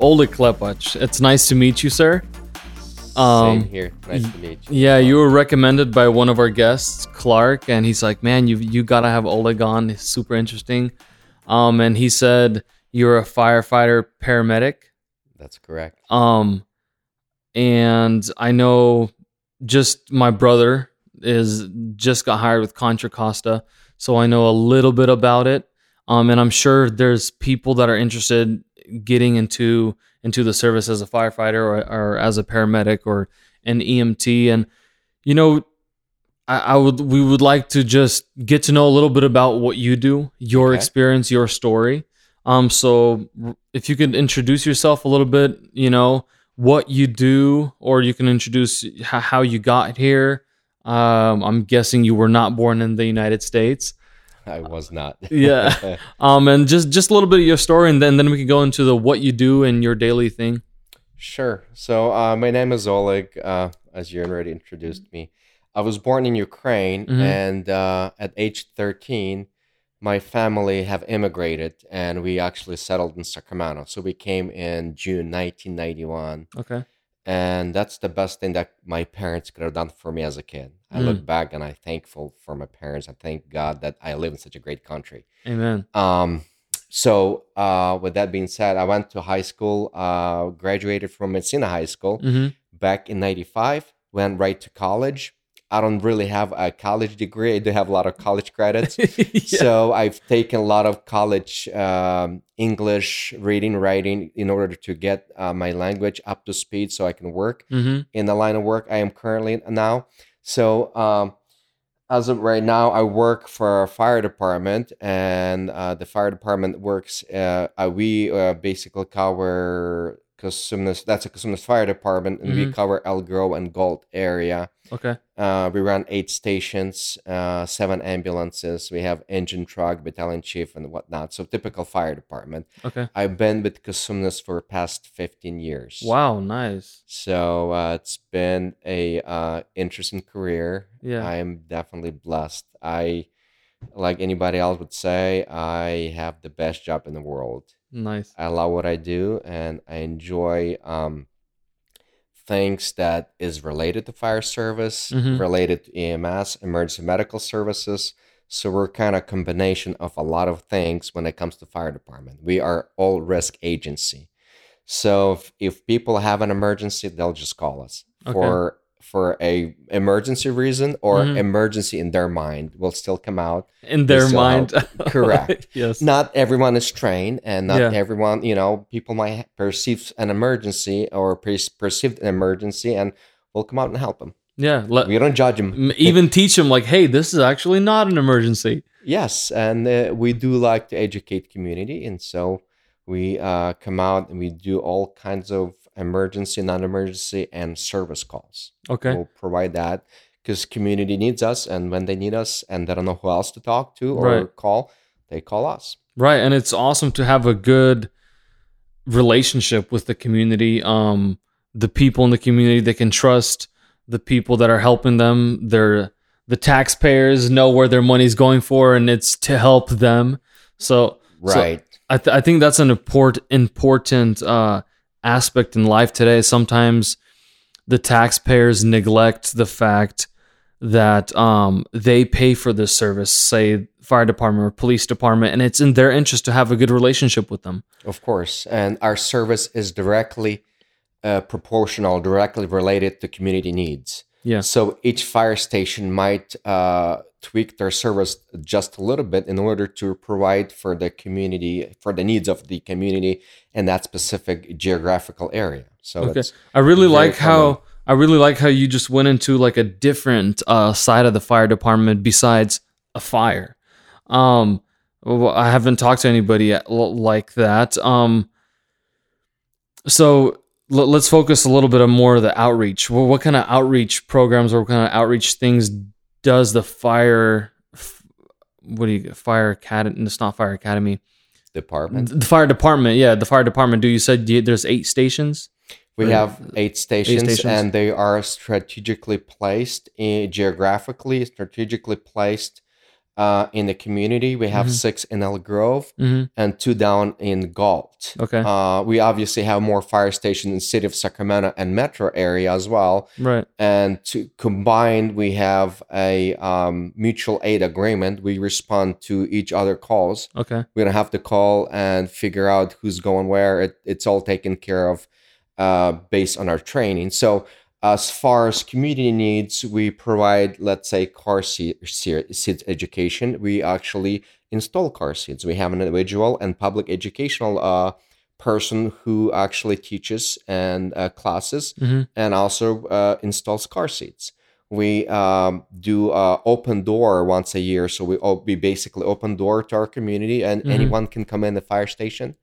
Oleg Klepach. It's nice to meet you, sir. Um, Same here. Nice to meet you. Yeah, you were recommended by one of our guests, Clark, and he's like, "Man, you you gotta have Oleg on. It's super interesting." Um, and he said you're a firefighter paramedic. That's correct. Um, and I know just my brother is just got hired with Contra Costa, so I know a little bit about it. Um, and I'm sure there's people that are interested getting into into the service as a firefighter or, or as a paramedic or an EMT. And you know, I, I, would we would like to just get to know a little bit about what you do, your okay. experience, your story. Um, so if you could introduce yourself a little bit, you know, what you do, or you can introduce how you got here. Um, I'm guessing you were not born in the United States. I was not. yeah. Um, and just just a little bit of your story, and then then we can go into the what you do and your daily thing. Sure. So uh, my name is Oleg. Uh, as you already introduced me, I was born in Ukraine, mm-hmm. and uh, at age 13, my family have immigrated and we actually settled in Sacramento. So we came in June 1991. Okay. And that's the best thing that my parents could have done for me as a kid. I mm. look back and I'm thankful for my parents. I thank God that I live in such a great country. Amen. Um, so uh, with that being said, I went to high school, uh, graduated from Messina High School mm-hmm. back in 95, went right to college I don't really have a college degree. I do have a lot of college credits. yeah. So I've taken a lot of college um, English reading, writing in order to get uh, my language up to speed so I can work mm-hmm. in the line of work I am currently now. So um, as of right now, I work for a fire department, and uh, the fire department works. Uh, we uh, basically cover Cosumnes. That's a Cosumnes Fire Department, and mm-hmm. we cover Elk Grove and Galt area. Okay. Uh, we run eight stations, uh, seven ambulances. We have engine truck, battalion chief, and whatnot. So typical fire department. Okay. I've been with Cosumnes for past fifteen years. Wow, nice. So uh, it's been a uh, interesting career. Yeah. I am definitely blessed. I, like anybody else would say, I have the best job in the world. Nice. I love what I do, and I enjoy um, things that is related to fire service, mm-hmm. related to EMS, emergency medical services. So we're kind of combination of a lot of things when it comes to fire department. We are all risk agency. So if, if people have an emergency, they'll just call us okay. for for a emergency reason or mm-hmm. emergency in their mind will still come out. In their mind. correct. Yes. Not everyone is trained and not yeah. everyone you know people might perceive an emergency or per- perceived an emergency and we'll come out and help them yeah let, we don't judge them even teach them like hey this is actually not an emergency. Yes and uh, we do like to educate community and so we uh, come out and we do all kinds of emergency, non-emergency, and service calls. Okay, we'll provide that because community needs us, and when they need us, and they don't know who else to talk to or right. call, they call us. Right, and it's awesome to have a good relationship with the community. Um, the people in the community they can trust the people that are helping them. They're the taxpayers know where their money's going for, and it's to help them. So, right. So I, th- I think that's an important important uh, aspect in life today. Sometimes the taxpayers neglect the fact that um, they pay for this service, say fire department or police department, and it's in their interest to have a good relationship with them. Of course, and our service is directly uh, proportional, directly related to community needs. Yeah. So each fire station might uh, tweak their service just a little bit in order to provide for the community, for the needs of the community in that specific geographical area. So okay. I really like common. how I really like how you just went into like a different uh, side of the fire department besides a fire. Um, I haven't talked to anybody like that. Um, so let's focus a little bit on more of the outreach. Well, what kind of outreach programs or what kind of outreach things does the fire? What do you fire academy? It's not fire academy. Department. The fire department. Yeah, the fire department. Do you said there's eight stations? We or, have eight stations, eight stations, and they are strategically placed, in, geographically strategically placed uh, in the community. We have Mhm. six in Elk Grove hmm and two down in Galt. Okay. Uh, we obviously have more fire stations in the city of Sacramento and metro area as well. right. And to combined, we have a um, mutual aid agreement. We respond to each other calls. Okay. We don't have to call and figure out who's going where. It, it's all taken care of uh, based on our training. So, as far as community needs, we provide, let's say, car seat, education. We actually install car seats. We have an individual and public educational uh, person who actually teaches and uh, classes hmm and also uh, installs car seats. We um, do uh, open door once a year, so we o- we basically open door to our community, and Mhm. anyone can come in the fire station.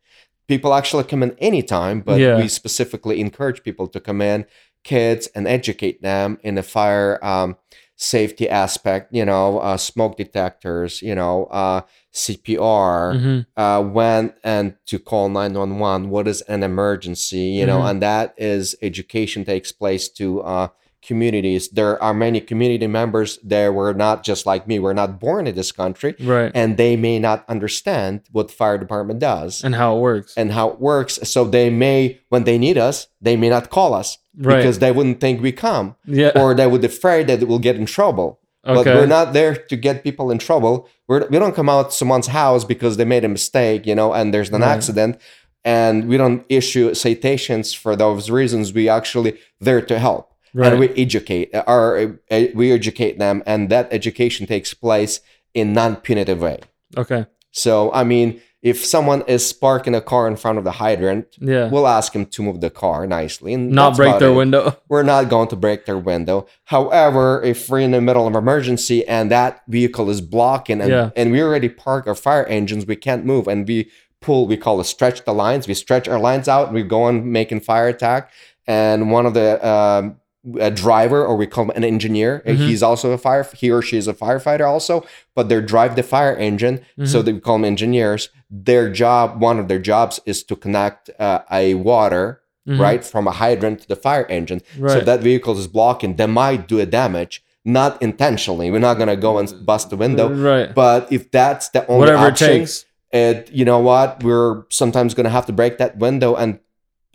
People actually come in anytime, but Yeah. we specifically encourage people to come in, kids, and educate them in the fire um, safety aspect. You know, uh, smoke detectors. You know, uh, CPR hmm uh, when and to call 911 what is an emergency you know Mhm. and that is education takes place to uh, communities there are many community members there were not just like me we're not born in this country Right. and they may not understand what fire department does And how it works. and how it works so they may when they need us they may not call us Right. because they wouldn't think we come yeah. or they would afraid that we'll get in trouble but okay. we're not there to get people in trouble. We're, we don't come out to someone's house because they made a mistake, you know, and there's an Right. accident, and we don't issue citations for those reasons. We actually there to help, right. and we educate. Our uh, we educate them, and that education takes place in non-punitive way. okay. So, I mean, if someone is parking a car in front of the hydrant, Yeah. we'll ask him to move the car nicely, and not break their it window. we're not going to break their window. However, if we're in the middle of emergency and that vehicle is blocking and, Yeah. and we already park our fire engines, we can't move and we pull, we call it stretch the lines. We stretch our lines out, we go on making fire attack. And one of the um, a driver, or we call him an engineer, Mhm. he's also a fire, he or she is a firefighter also, but they drive the fire engine. So Mhm. they call them engineers. Their job, one of their jobs is to connect uh, a water Mhm. right from a hydrant to the fire engine so Right. if that vehicle is blocking they might do a damage not intentionally we're not going to go and bust the window Right. but if that's the only Whatever option, it takes. it you know what we're sometimes going to have to break that window and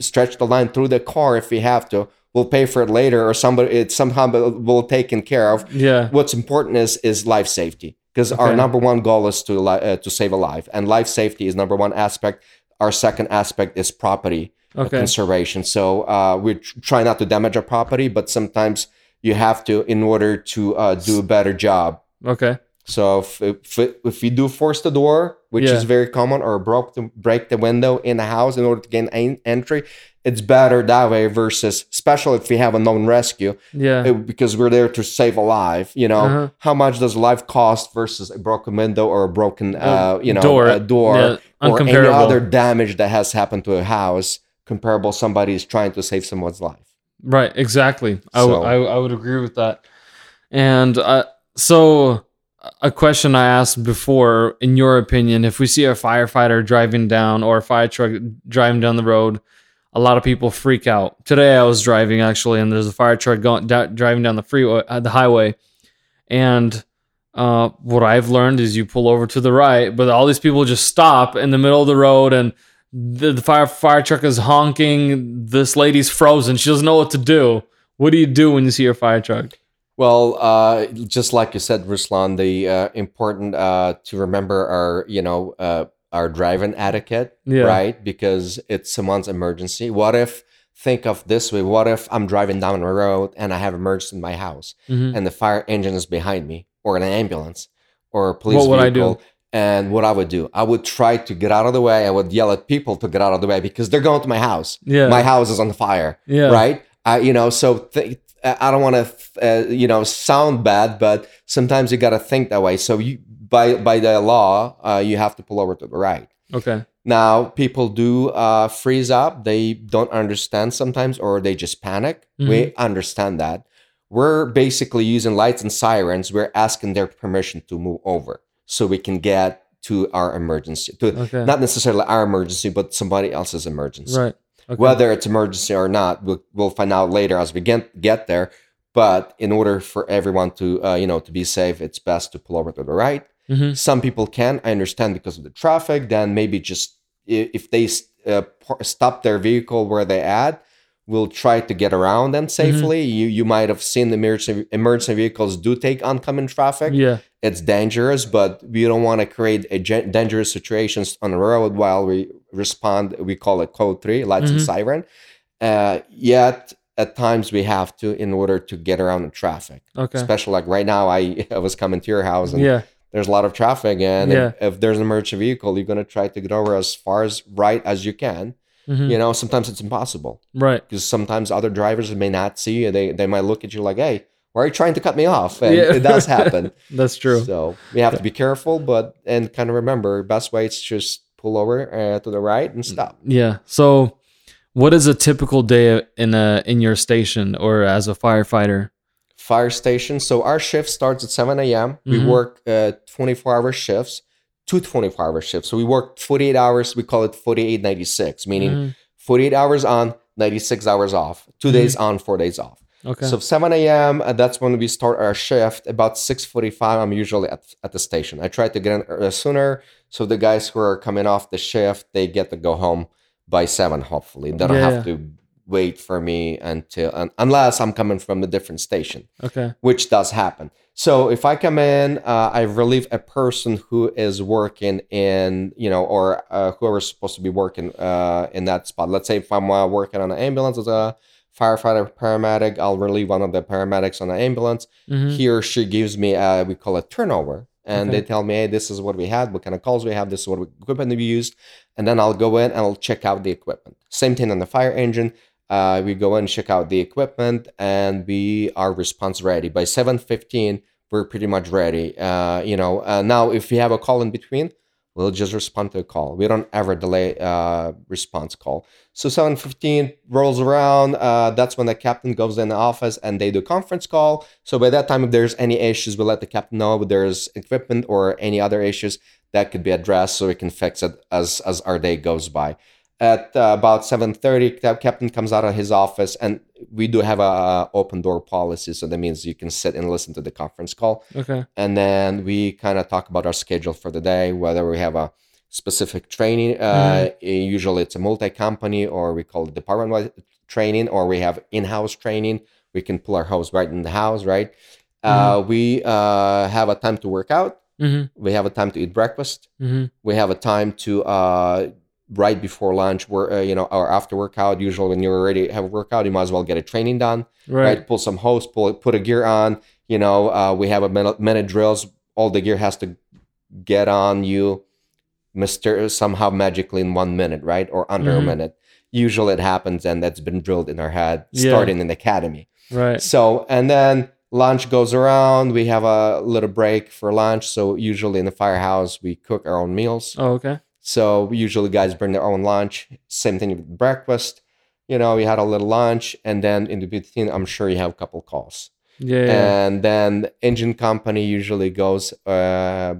stretch the line through the car if we have to we'll pay for it later or somebody it somehow will taken care of Yeah. what's important is is life safety because our number one goal is to li- uh, to save a life and life safety is number one aspect our second aspect is property uh, Okay. conservation. So uh, we tr- try not to damage our property, but sometimes you have to in order to uh, do a better job. Okay. So if if, if we do force the door, which Yeah. is very common, or broke the, break the window in a house in order to gain en- entry, it's better that way versus, especially if we have a known rescue, Yeah. uh, because we're there to save a life. You know, Uh-huh. how much does life cost versus a broken window or a broken, uh, you know, door. door Yeah. or any other damage that has happened to a house comparable somebody is trying to save someone's life Right, exactly. I, w- So- I, I would agree with that. And uh, so, a question I asked before, in your opinion, if we see a firefighter driving down or a fire truck driving down the road, a lot of people freak out. Today, I was driving actually, and there's a fire truck going da- driving down the freeway, uh, the highway, and uh, what I've learned is you pull over to the right, but all these people just stop in the middle of the road and the, the fire fire truck is honking. This lady's frozen. She doesn't know what to do. What do you do when you see a fire truck? Well uh, just like you said ruslan the uh, important uh, to remember our you know uh, our driving etiquette Yeah. right because it's someone's emergency what if think of this way what if i'm driving down the road and i have emergency in my house Mhm. and the fire engine is behind me or an ambulance or a police What would I do? and what i would do i would try to get out of the way i would yell at people to get out of the way because they're going to my house Yeah. my house is on fire yeah. right I, you know so th- i don't want to uh, you know sound bad but sometimes you got to think that way. So you by by the law uh, you have to pull over to the right. Okay. now people do uh, freeze up. They don't understand sometimes or they just panic. We understand that. We're basically using lights and sirens. We're asking their permission to move over so we can get to our emergency to Okay. not necessarily our emergency but somebody else's emergency. Right. Okay. whether it's emergency or not we'll, we'll find out later as we get get there but in order for everyone to uh, you know to be safe it's best to pull over to the right Mhm. Some people can. I understand because of the traffic. Then maybe just if they uh, stop their vehicle where they at, will try to get around them safely. You you might have seen the emergency emergency vehicles do take oncoming traffic. Yeah. It's dangerous, but we don't want to create a gen- dangerous situations on the road while we respond. We call it code three, lights and Mhm. siren. Uh, yet at times we have to in order to get around the traffic Okay. especially like right now I, I was coming to your house and Yeah. there's a lot of traffic and Yeah. if, if there's an emergency vehicle you're going to try to get over as far as right as you can Mhm. you know sometimes it's impossible Right. because sometimes other drivers may not see you they, they might look at you like hey why are you trying to cut me off and Yeah. it does happen That's true. so we have to be careful but and kind of remember best way is just pull over uh, to the right and stop Yeah. So, what is a typical day in a in your station or as a firefighter? fire station. So our shift starts at 7 a.m. We Mhm. work uh, 24 hour shifts, two 24 hour shifts. So we work 48 hours. We call it 48 96, meaning Mhm. 48 hours on, 96 hours off, 2 Mhm. days on, four days off. Okay. So 7 a.m. uh, that's when we start our shift. About 6:45, I'm usually at, at the station. I try to get in uh, sooner, so the guys who are coming off the shift they get to go home by seven. Hopefully, they don't Yeah, have to wait for me until un, unless I'm coming from a different station okay. which does happen. So if I come in, uh, I relieve a person who is working in, you know, or uh, whoever's supposed to be working uh, in that spot. Let's say if I'm uh, working on an ambulance as a firefighter, paramedic, I'll relieve one of the paramedics on the ambulance. Mhm. He or she gives me, uh, we call it turnover. And Okay. they tell me, hey, this is what we had, what kind of calls we have, this is what equipment we used. And then I'll go in and I'll check out the equipment. Same thing on the fire engine. Uh, we go in, check out the equipment, and we are response ready. By 7.15, we're pretty much ready. Uh, you know, uh, now if we have a call in between, we'll just respond to a call. We don't ever delay uh, response call. So 7.15 rolls around. Uh, that's when the captain goes in the office and they do a conference call. So by that time, if there's any issues, we'll let the captain know if there's equipment or any other issues that could be addressed so we can fix it as, as our day goes by. At uh, about 7.30, the captain comes out of his office and we do have a, open door policy. So that means you can sit and listen to the conference call Okay. and then we kind of talk about our schedule for the day whether we have a specific training uh, usually it's a multi-company or we call it department-wide training or we have in-house training we can pull our hose right in the house right uh, we uh, have a time to work out Mm-hmm. we have a time to eat breakfast Mm-hmm. we have a time to uh, right before lunch where uh, you know or after workout usually when you're already have a workout you might as well get a training done Right. right? Pull some hose, pull put a gear on. You know, uh, we have a minute, minute drills. All the gear has to get on you, Mister somehow magically in one minute, right, or under Mhm. a minute. Usually it happens, and that's been drilled in our head Yeah. starting in the academy. Right. So, and then lunch goes around. We have a little break for lunch. So usually in the firehouse, we cook our own meals. Oh, okay. So usually guys bring their own lunch. Same thing with breakfast. You know, you had a little lunch, and then in the between, I'm sure you have a couple calls. Yeah. And then the engine company usually goes uh,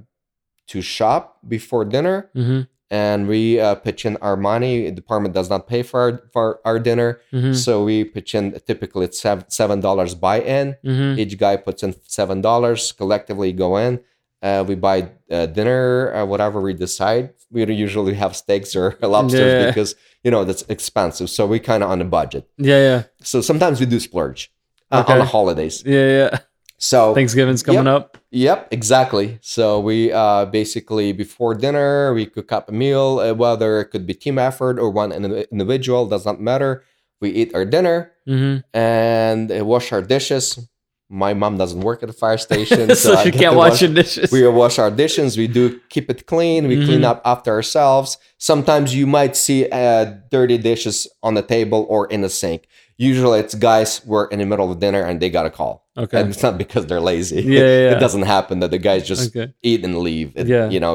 to shop before dinner, Mm-hmm. and we uh, pitch in our money. The department does not pay for our, for our dinner, Mm-hmm. so we pitch in. Typically, it's seven seven dollars buy in. Mm-hmm. Each guy puts in seven dollars. Collectively, go in. Uh, we buy uh, dinner, uh, whatever we decide. We don't usually have steaks or lobsters Yeah. because you know that's expensive. So we kind of on a budget. Yeah. Yeah. So sometimes we do splurge uh, Okay. on the holidays. Yeah. Yeah. So Thanksgiving's coming up. Yep, exactly. So we uh, basically before dinner we cook up a meal, uh, whether it could be team effort or one indi- individual does not matter. We eat our dinner Mm-hmm. and uh, wash our dishes. My mom doesn't work at the fire station, so you get can't to wash your dishes. We wash our dishes. We do keep it clean. We clean Mhm. up after ourselves. Sometimes you might see uh, dirty dishes on the table or in the sink. Usually, it's guys who are in the middle of dinner and they got a call. okay. And it's not because they're lazy. Yeah, yeah, it doesn't happen that the guys just okay. eat and leave. It- Yeah. You know,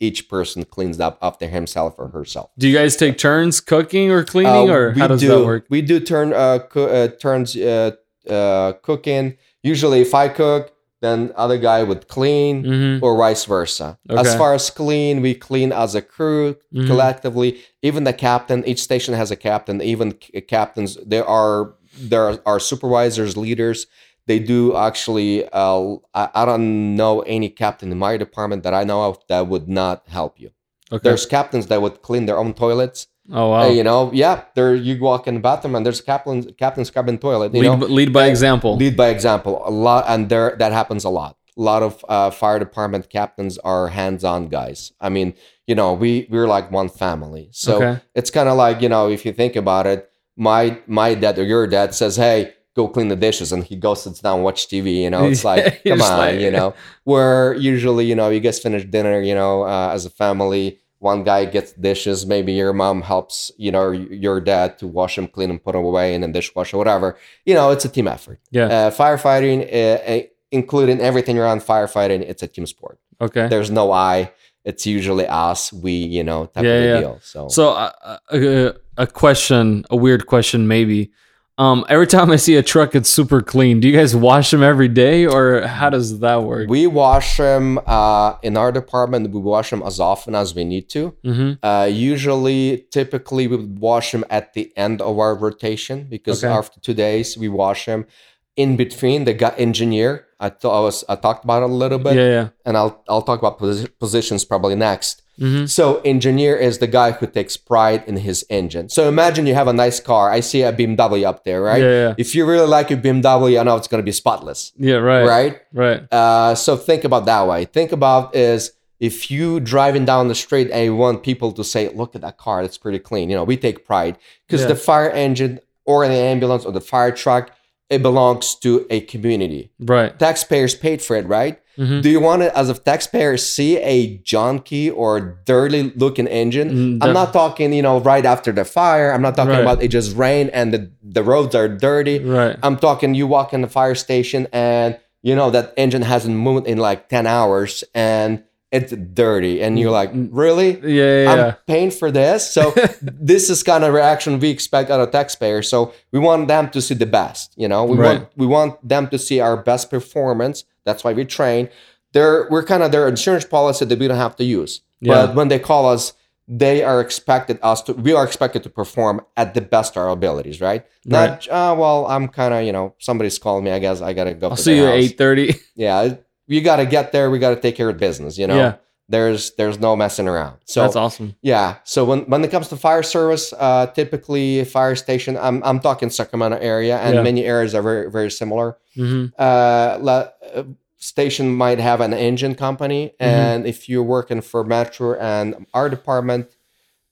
each person cleans up after himself or herself. Do you guys take turns cooking or cleaning, Uh, or we how does do, that work? We do turn uh, co- uh turns uh, uh cooking. Usually, if I cook, then other guy would clean, Mm-hmm. or vice versa. As far as clean, we clean as a crew Mhm. collectively. Even the captain, each station has a captain. Even c- captains, there are there are supervisors, leaders. they do actually. Uh, I, I don't know any captain in my department that I know of that would not help you. Okay. There's captains that would clean their own toilets. Oh wow. You know, yeah. There, you walk in the bathroom and there's a captain, captain scrubbing toilet. You lead, know, lead by example. lead by example. A lot, and there that happens a lot. A lot of uh, fire department captains are hands-on guys. I mean, you know, we we're like one family. So Okay. it's kind of like you know, if you think about it, my my dad or your dad says, "Hey, go clean the dishes," and he goes sits down, watch TV. You know, it's like, come on, like- you know. Where usually, you know, you guys finish dinner, you know, uh, as a family. One guy gets dishes. Maybe your mom helps, you know, your dad to wash them, clean them, put them away in a dishwasher, whatever. You know, it's a team effort. yeah. Uh, firefighting, uh, uh, including everything around firefighting, it's a team sport. okay. There's no I. It's usually us, we, you know, type Yeah, of yeah. deal. So, So uh, a, a question, a weird question, maybe. Um, every time I see a truck, it's super clean. Do you guys wash them every day, or how does that work? we wash them uh, in our department. We wash them as often as we need to. mm-hmm. Uh, usually, typically, we wash them at the end of our rotation because Okay. after two days, we wash them. In between, the gut engineer. I thought I was I talked about it a little bit, Yeah, yeah. and I'll I'll talk about posi- positions probably next. Mm-hmm. So engineer is the guy who takes pride in his engine. So imagine you have a nice car. I see a BMW up there, right? Yeah, yeah. If you really like your BMW, I know it's going to be spotless, Yeah, right. right? Right. Uh, so think about that way. Think about is if you driving down the street and you want people to say, "Look at that car, it's pretty clean." You know, we take pride because Yeah. the fire engine or the ambulance or the fire truck, it belongs to a community. Right. Taxpayers paid for it, right? Mhm. Do you want to, as a taxpayer, see a junky or dirty looking engine? Mm, I'm not talking, you know, right after the fire. I'm not talking Right. about it just rain and the, the roads are dirty. Right. I'm talking you walk in the fire station and you know that engine hasn't moved in like 10 hours and it's dirty and you're like, really? Yeah, yeah, yeah. I'm paying for this. So this is kind of reaction we expect out of taxpayers. So we want them to see the best. You know, we Right. want we want them to see our best performance. That's why we train. They're we're kind of their insurance policy that we don't have to use. Yeah. But when they call us, they are expected us to we are expected to perform at the best of our abilities, right? Not uh, well, I'm kind of you know somebody's calling me. I guess I gotta go. I'll see you their at eight thirty. Yeah, you got to get there. We got to take care of business. You know, Yeah. there's there's no messing around. So That's awesome. yeah. So when when it comes to fire service, uh, typically fire station, I'm I'm talking Sacramento area, and Yeah. many areas are very very similar. hmm Uh, la- uh, station might have an engine company, and if you're working for Metro and our department.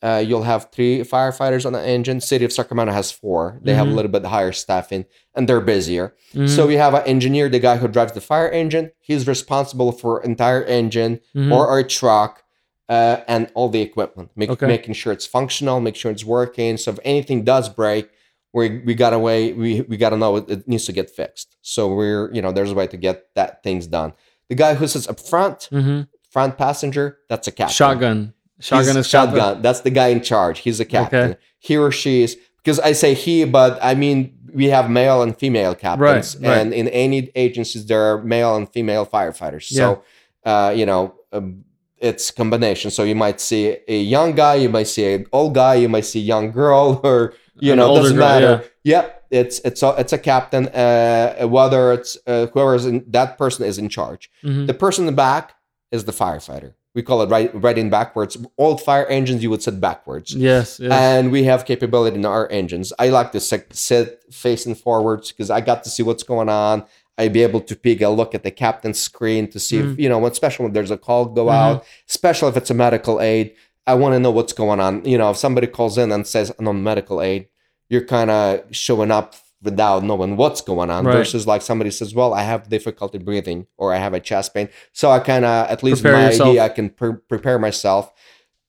Uh, you'll have three firefighters on the engine. City of Sacramento has four. They have a Mhm. little bit higher staffing, and they're busier. Mhm. So we have an engineer, the guy who drives the fire engine. He's responsible for entire engine Mhm. or our truck uh, and all the equipment, make, Okay. making sure it's functional, make sure it's working. So if anything does break, we we got a way we we got to know it, it needs to get fixed. So we're you know there's a way to get that things done. The guy who sits up front, Mhm. front passenger, that's a captain. shotgun. Shotgun is captain? shotgun. That's the guy in charge. He's a captain. Okay. He or she is because I say he, but I mean we have male and female captains, right. and in any agencies there are male and female firefighters. So uh, you know um, it's combination. So you might see a young guy, you might see an old guy, you might see a young girl, or you An know doesn't girl, matter. Yep, it's it's a it's a captain. Uh, whether it's uh, whoever's in that person is in charge. Mhm. The person in the back is the firefighter. We call it right, riding backwards. Old fire engines, you would sit backwards. Yes. yes. And we have capability in our engines. I like to sit, sit facing forwards because I got to see what's going on. I'd be able to peek a look at the captain's screen to see Mm. if, you know, when special when there's a call go Mhm. out, especially if it's a medical aid. I want to know what's going on. You know, if somebody calls in and says, I'm on medical aid, you're kind of showing up without knowing what's going on Right. versus like somebody says, well, I have difficulty breathing or I have a chest pain. So I kind of, at least Prepare my yourself. idea, I can pre- prepare myself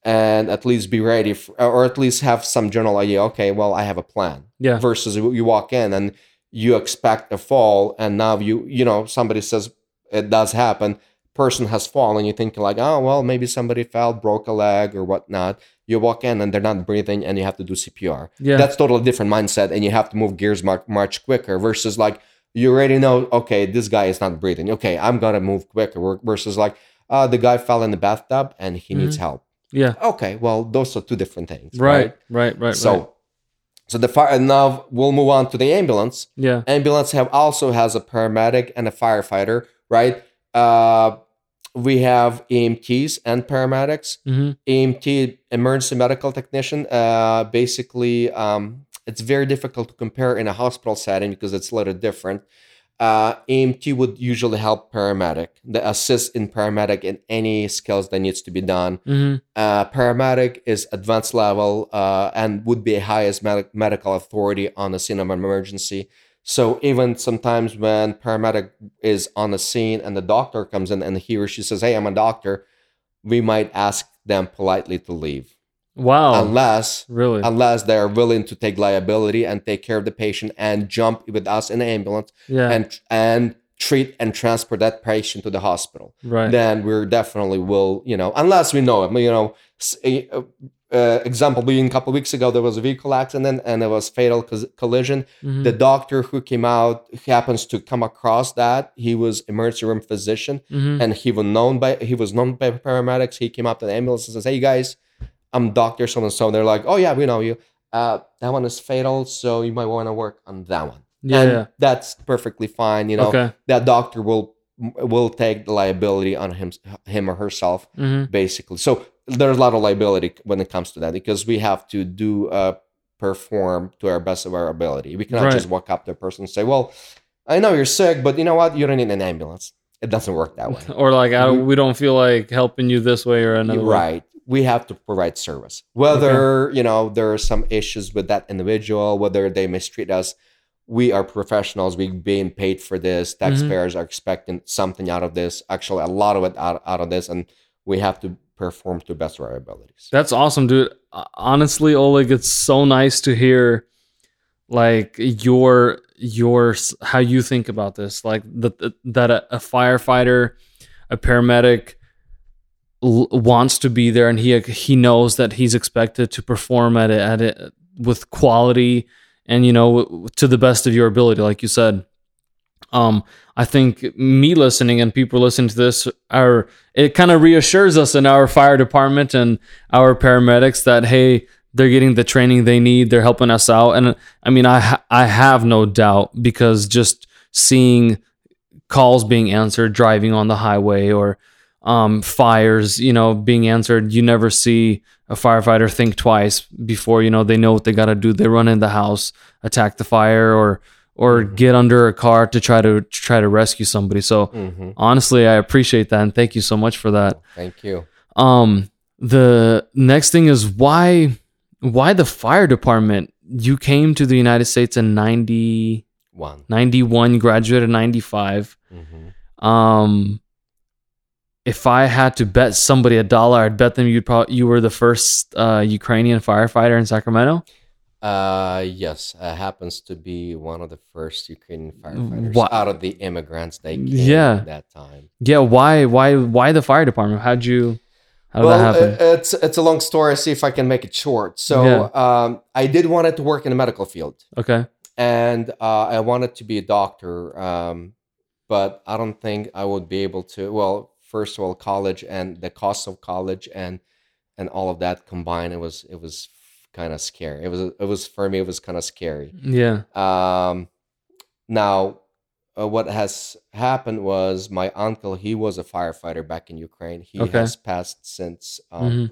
and at least be ready for, or at least have some general idea. Okay, well, I have a plan yeah. versus you walk in and you expect a fall and now you you know somebody says it does happen person has fallen you think like oh well maybe somebody fell broke a leg or whatnot you walk in and they're not breathing and you have to do cpr Yeah. that's totally different mindset and you have to move gears much, much quicker versus like you already know okay this guy is not breathing okay i'm gonna move quicker versus like uh, the guy fell in the bathtub and he needs help yeah. okay well those are two different things Right. Right. Right. so right. So the fire now we'll move on to the ambulance. Yeah. Ambulance have also has a paramedic and a firefighter, right? Uh, we have EMTs and paramedics. hmm EMT, emergency medical technician. Uh, basically, um, it's very difficult to compare in a hospital setting because it's a little different. Uh, EMT would usually help paramedic, the assist in paramedic in any skills that needs to be done. hmm Uh, paramedic is advanced level uh, and would be highest med- medical authority on the scene of an emergency. So even sometimes when paramedic is on the scene and the doctor comes in and he or she says, "Hey, I'm a doctor," we might ask them politely to leave, Wow. unless really? unless they are willing to take liability and take care of the patient and jump with us in the ambulance yeah. and and treat and transport that patient to the hospital right. then we're definitely will you know unless we know him you know a- uh, example being a couple weeks ago there was a vehicle accident and it was fatal cos- collision Mhm. the doctor who came out happens to come across that he was emergency room physician Mhm. and he was known by he was known by paramedics he came up to the ambulance and says hey guys i'm doctor so and so they're like oh yeah we know you uh, that one is fatal so you might want to work on that one yeah. and yeah. that's perfectly fine you know okay. that doctor will will take the liability on him him or herself hmm basically so there's a lot of liability when it comes to that because we have to do uh perform to our best of our ability. We cannot Right. just walk up to a person and say well i know you're sick but you know what? You don't need an ambulance. It doesn't work that way. Or like, I, We- don't feel like helping you this way or another. way. right. We have to provide service. Whether you know there are some issues with that individual whether they mistreat us we are professionals. We're being paid for this. Mm-hmm. taxpayers are expecting something out of this. Actually a lot of it out, out of this and we have to perform to the best of our abilities That's awesome, dude. Uh, Honestly, Oleg, it's so nice to hear like your your how you think about this. Like that that a, a firefighter, a paramedic l- wants to be there, and he he knows that he's expected to perform at it at it with quality and you know to the best of your ability, like you said. Um, I think me listening and people listening to this are it kind of reassures us in our fire department and our paramedics that hey they're getting the training they need they're helping us out. And i mean i i have no doubt because just seeing calls being answered driving on the highway or um, fires you know being answered you never see a firefighter think twice before you know they know what they got to do. They run in the house attack the fire or or Mhm. get under a car to try to try to rescue somebody. So Mhm. honestly i appreciate that and thank you so much for that. Thank you. Um the next thing is why why the fire department? You came to the united states in 90 one. 91 graduated in 95 Mhm. um if i had to bet somebody a dollar i'd bet them you'd probably you were the first uh ukrainian firefighter in sacramento Uh, yes, uh, happens to be one of the first Ukrainian firefighters Wha- out of the immigrants they came Yeah. that time. yeah why why why the fire department how'd you how did well, that happen uh, it's it's a long story. See if I can make it short. So, um, I did wanted to work in the medical field, okay and uh, I wanted to be a doctor, um, but I don't think I would be able to. Well, first of all, college and the cost of college and and all of that combined, it was it was kind of scary. It was it was for me. It was kind of scary. yeah Um, now, uh, what has happened was my uncle. He was a firefighter back in Ukraine. He Okay. has passed since, um, hmm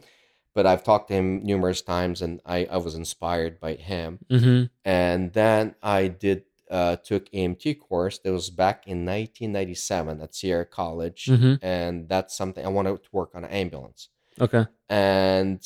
but I've talked to him numerous times, and I I was inspired by him. hmm And then I did uh, took EMT course. That was back in 1997 at Sierra College, hmm and that's something I wanted to work on an ambulance okay and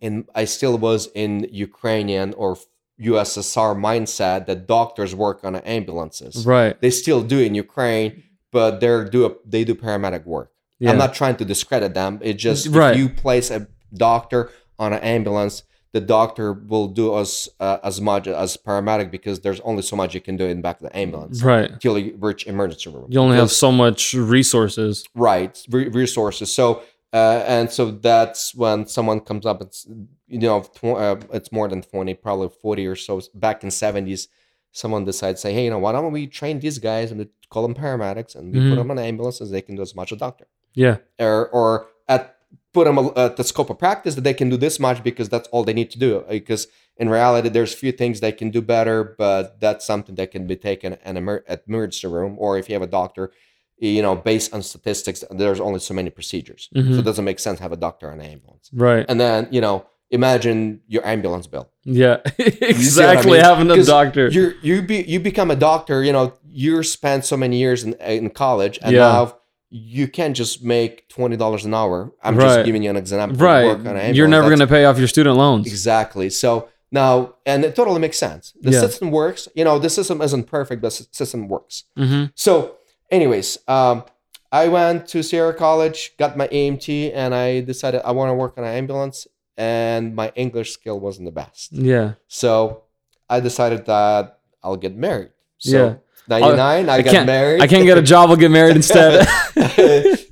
in I still was in Ukrainian or USSR mindset that doctors work on ambulances. right They still do in Ukraine, but they're do a, they do paramedic work. yeah I'm not trying to discredit them. It just Right. if you place a doctor on an ambulance, the doctor will do as uh, as much as paramedic because there's only so much you can do in the back of the ambulance right until you reach emergency room. You only have so much resources. right re- resources so uh, and so that's when someone comes up it's you know tw- uh, it's more than 20 probably 40 or so back in 70s someone decides say hey you know why don't we train these guys and call them paramedics and we Mhm. put them on ambulances they can do as much as a doctor Yeah. or or at put them at the scope of practice that they can do this much because that's all they need to do because in reality, there's few things they can do better, but that's something that can be taken in emer- at emergency room, or if you have a doctor, you know, based on statistics, there's only so many procedures, Mhm. so it doesn't make sense to have a doctor and an ambulance. Right. And then you know, imagine your ambulance bill. Yeah. what I exactly. mean? Having a doctor. You you be you become a doctor. You know, you spent so many years in in college, and Yeah. now you can't just make twenty dollars an hour. I'm just giving you an example. Right. work on an You're never going to pay off your student loans. exactly. So now, and it totally makes sense. The Yeah. system works. You know, the system isn't perfect, but the system works. hmm So, anyways, um, I went to Sierra College, got my EMT, and I decided I want to work on an ambulance. And my English skill wasn't the best. Yeah. So I decided that I'll get married. So Yeah. 99, I, I got can't- married. I can't get a job. I'll get married instead.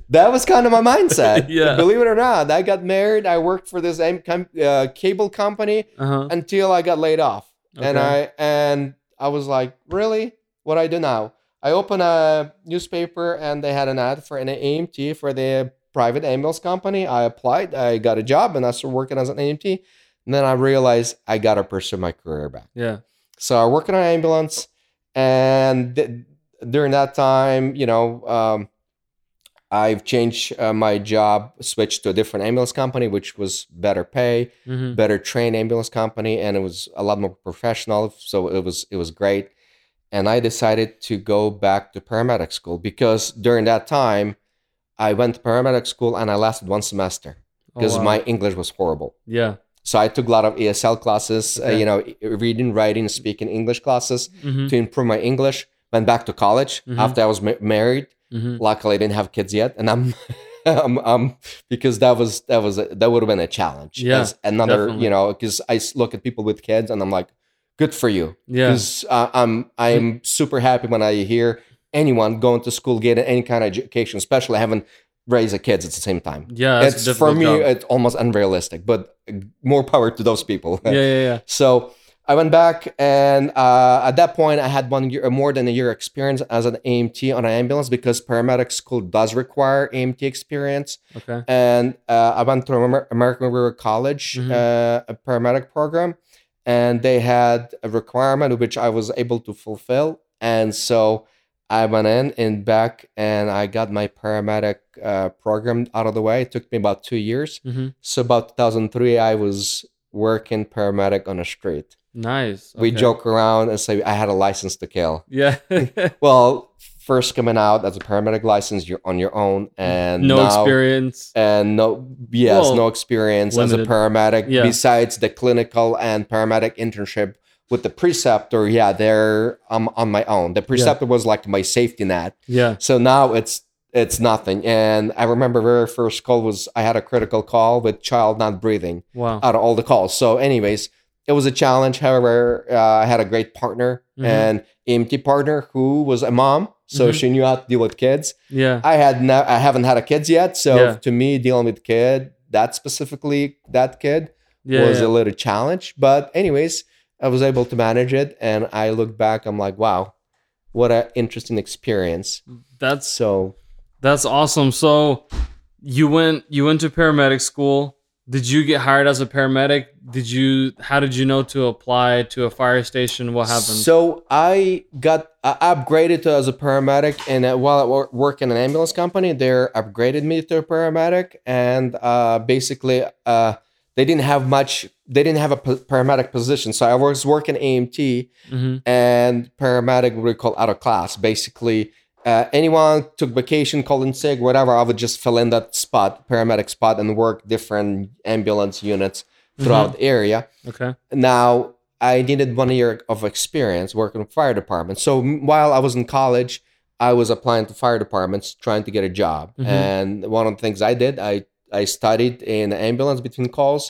that was kind of my mindset. Yeah. Believe it or not, I got married. I worked for this uh, cable company uh-huh. until I got laid off. And I and I was like, really? What do I do now? I opened a newspaper and they had an ad for an EMT for the private ambulance company. I applied, I got a job, and I started working as an EMT. And then I realized I gotta pursue my career back. Yeah. So I work in an ambulance, and th- during that time, you know, um, I've changed uh, my job, switched to a different ambulance company, which was better pay, hmm better trained ambulance company, and it was a lot more professional. So it was it was great. And I decided to go back to paramedic school because during that time, I went to paramedic school and I lasted one semester Oh, because wow. my English was horrible. Yeah. So I took a lot of ESL classes, uh, you know, reading, writing, speaking English classes hmm to improve my English. Went back to college Mhm. after I was ma- married. hmm Luckily, I didn't have kids yet, and I'm, I'm, I'm because that was that was a, that would have been a challenge. Yeah, another, definitely. you know, because I look at people with kids and I'm like, good for you. Yeah. Because uh, I'm I'm super happy when I hear anyone going to school, getting any kind of education, especially having raised a kids at the same time. Yeah. it's for me, job. it's almost unrealistic, but uh, more power to those people. yeah. Yeah. Yeah. So I went back, and uh, at that point, I had one year, more than a year experience as an EMT on an ambulance because paramedic school does require EMT experience. Okay. And uh, I went to Amer- American River College, Mhm. uh, a paramedic program, and they had a requirement which I was able to fulfill. And so I went in and back, and I got my paramedic uh, program out of the way. It took me about two years. hmm So about 2003, I was working paramedic on a street. Nice. We joke around and say I had a license to kill. Yeah. Well, first coming out as a paramedic license, you're on your own, and no now- experience. and no, yes, Well, no experience as a paramedic Yeah. besides the clinical and paramedic internship with the preceptor. Yeah, there I'm on my own. The preceptor was like my safety net. Yeah. So now it's it's nothing. And I remember very first call was I had a critical call with child not breathing Wow. out of all the calls. So, anyways, it was a challenge. However, uh, I had a great partner Mhm. and EMT partner who was a mom, so Mhm. she knew how to deal with kids. Yeah. I had no, I haven't had a kids yet, so Yeah. to me, dealing with kid that specifically that kid Yeah. was yeah. a little challenge. But anyways, I was able to manage it, and I look back, I'm like, wow, what an interesting experience. That's So That's awesome. So you went you went to paramedic school. Did you get hired as a paramedic? Did you how did you know to apply to a fire station? What happened? So I got I upgraded to, as a paramedic, and uh, while I wor- work in an ambulance company, they upgraded me to a paramedic, and uh, basically uh, they didn't have much. They didn't have a p- paramedic position, so I was working EMT hmm and paramedic. What we call out of class. Basically, uh, anyone took vacation, called in sick, whatever. I would just fill in that spot, paramedic spot, and work different ambulance units throughout the area Okay. now i needed one year of experience working with fire departments so while i was in college i was applying to fire departments trying to get a job Mhm. and one of the things i did i i studied in the ambulance between calls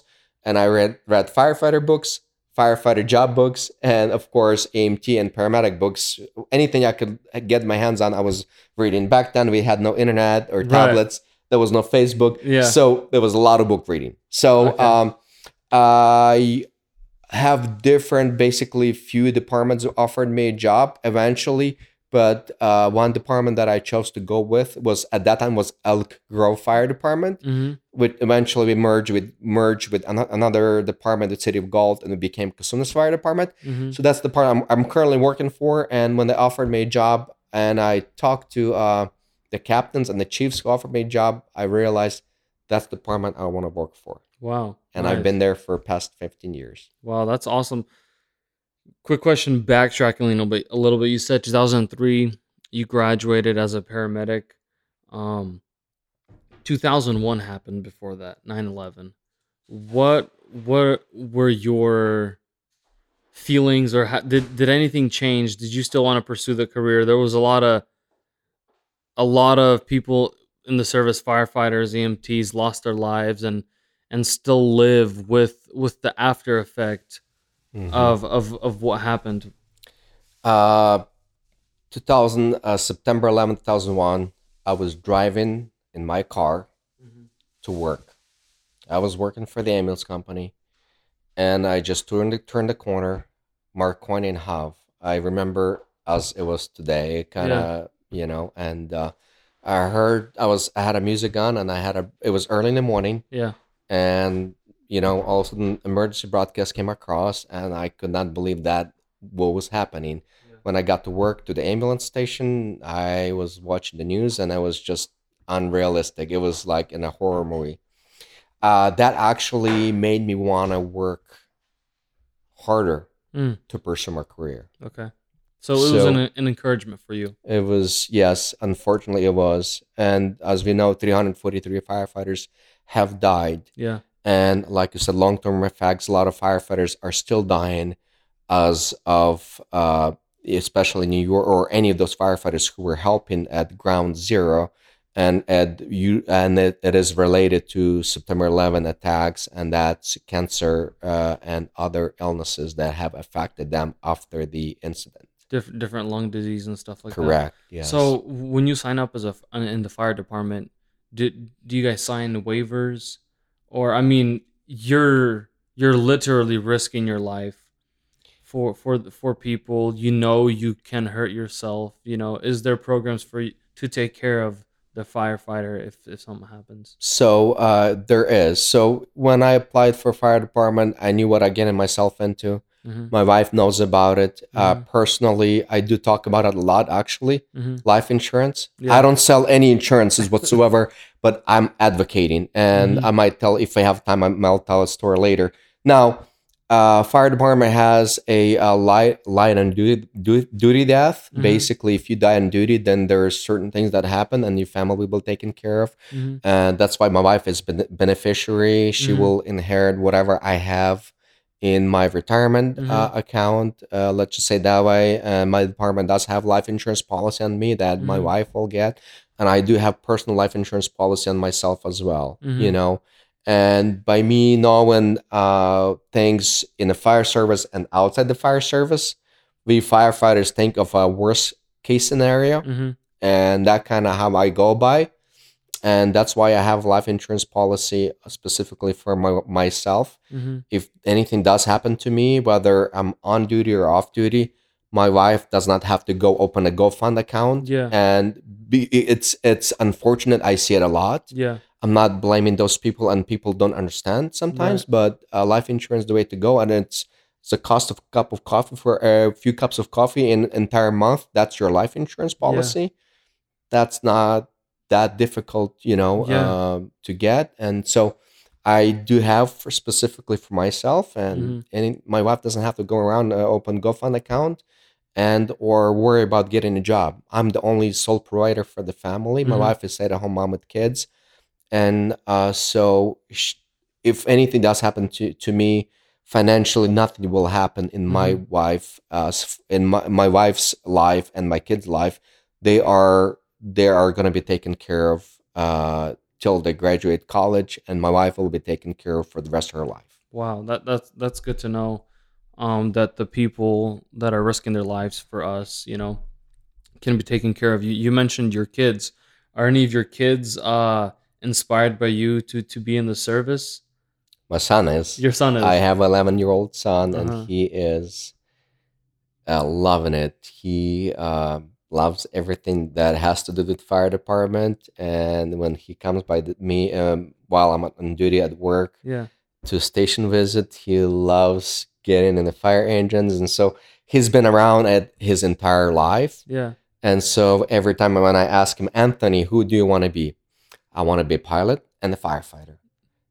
and i read read firefighter books firefighter job books and of course amt and paramedic books anything i could get my hands on i was reading back then we had no internet or Right. tablets there was no facebook Yeah. so there was a lot of book reading so Okay. um I have different, basically, few departments who offered me a job. Eventually, but uh, one department that I chose to go with was at that time was Elk Grove Fire Department, hmm which eventually we merged with merged with ano- another department, the City of Galt, and it became Cosumnes Fire Department. hmm So that's the part I'm, I'm currently working for. And when they offered me a job, and I talked to uh, the captains and the chiefs who offered me a job, I realized that's the department I want to work for. Wow. And nice. I've been there for past 15 years. Wow, that's awesome. Quick question, backtracking a little bit. A little bit. You said 2003. You graduated as a paramedic. Um, 2001 happened before that. 9/11. What what were your feelings, or ha- did did anything change? Did you still want to pursue the career? There was a lot of a lot of people in the service, firefighters, EMTs, lost their lives and and still live with with the after effect Mhm. of of of what happened. Uh, 2000 uh, September 11th, 2001. I was driving in my car to work. I was working for the ambulance company, and I just turned the, turned the corner, Marconi and Howe. I remember as it was today, kind of you know. And uh, I heard I was I had a music on, and I had a. It was early in the morning, Yeah. and you know, all of a sudden, emergency broadcast came across, and I could not believe that what was happening. Yeah. When I got to work to the ambulance station, I was watching the news, and I was just unrealistic. It was like in a horror movie. Uh, that actually made me want to work harder Mm. to pursue my career. Okay. So it was an, an encouragement for you. It was yes, unfortunately it was, and as we know, 343 firefighters have died. Yeah. And like you said, long term effects, a lot of firefighters are still dying as of, uh, especially New York or any of those firefighters who were helping at ground zero. And at you, and it, it is related to September 11 attacks, and that's cancer uh, and other illnesses that have affected them after the incident. Different different lung disease and stuff like that. Correct. Yes. So when you sign up as a in the fire department, do do you guys sign waivers, or I mean, you're you're literally risking your life for for for people. You know you can hurt yourself. You know, is there programs for you to take care of the firefighter if if something happens? So uh, there is. So when I applied for fire department, I knew what I getting myself into. Hmm My wife knows about it. Uh, Mhm. personally, I do talk about it a lot. Actually, hmm life insurance. Yeah. I don't sell any insurances whatsoever, but I'm advocating, and Mhm. I might tell if I have time. I might tell a story later. Now, uh, fire department has a, uh light light on duty du- duty death. Mhm. Basically, if you die on duty, then there are certain things that happen, and your family will be taken care of hmm and that's why my wife is ben- beneficiary. She Mhm. will inherit whatever I have in my retirement uh, Mhm. account. Uh, let's just say that way. Uh, my department does have life insurance policy on me that my Mhm. wife will get, and I do have personal life insurance policy on myself as well. You Mhm. know. And by me knowing uh, things in the fire service and outside the fire service, we firefighters think of a worst case scenario hmm and that kind of how I go by, and that's why I have life insurance policy specifically for my, myself. hmm If anything does happen to me, whether I'm on duty or off duty, my wife does not have to go open a GoFund account. Yeah. and be, it's it's unfortunate. I see it a lot. Yeah. I'm not blaming those people, and people don't understand sometimes. But uh, life insurance is the way to go, and it's it's the cost of a cup of coffee for a few cups of coffee in entire month. That's your life insurance policy. That's not that difficult, you know, Yeah. um, to get. And so, I do have for specifically for myself, and Mhm. and my wife doesn't have to go around uh, open GoFund account. And or worry about getting a job. I'm the only sole provider for the family. My Mhm. wife is at home mom with kids, and uh, so sh- if anything does happen to, to me financially nothing will happen in my wife uh, in my, my wife's life and my kids life they are they are going to be taken care of uh, till they graduate college and my wife will be taken care of for the rest of her life Wow, that that's that's good to know. Um, that the people that are risking their lives for us, you know, can be taken care of. You you mentioned your kids. Are any of your kids uh inspired by you to to be in the service? my son is Your son is. i have an 11 year old son Uh-huh. and he is uh, loving it he uh, loves everything that has to do with fire department. And when he comes by the, me um, while I'm on duty at work Yeah. to station visit, he loves getting in the fire engines, and so he's been around at his entire life. Yeah. And so every time when I ask him, Anthony, who do you want to be? I want to be a pilot and a firefighter,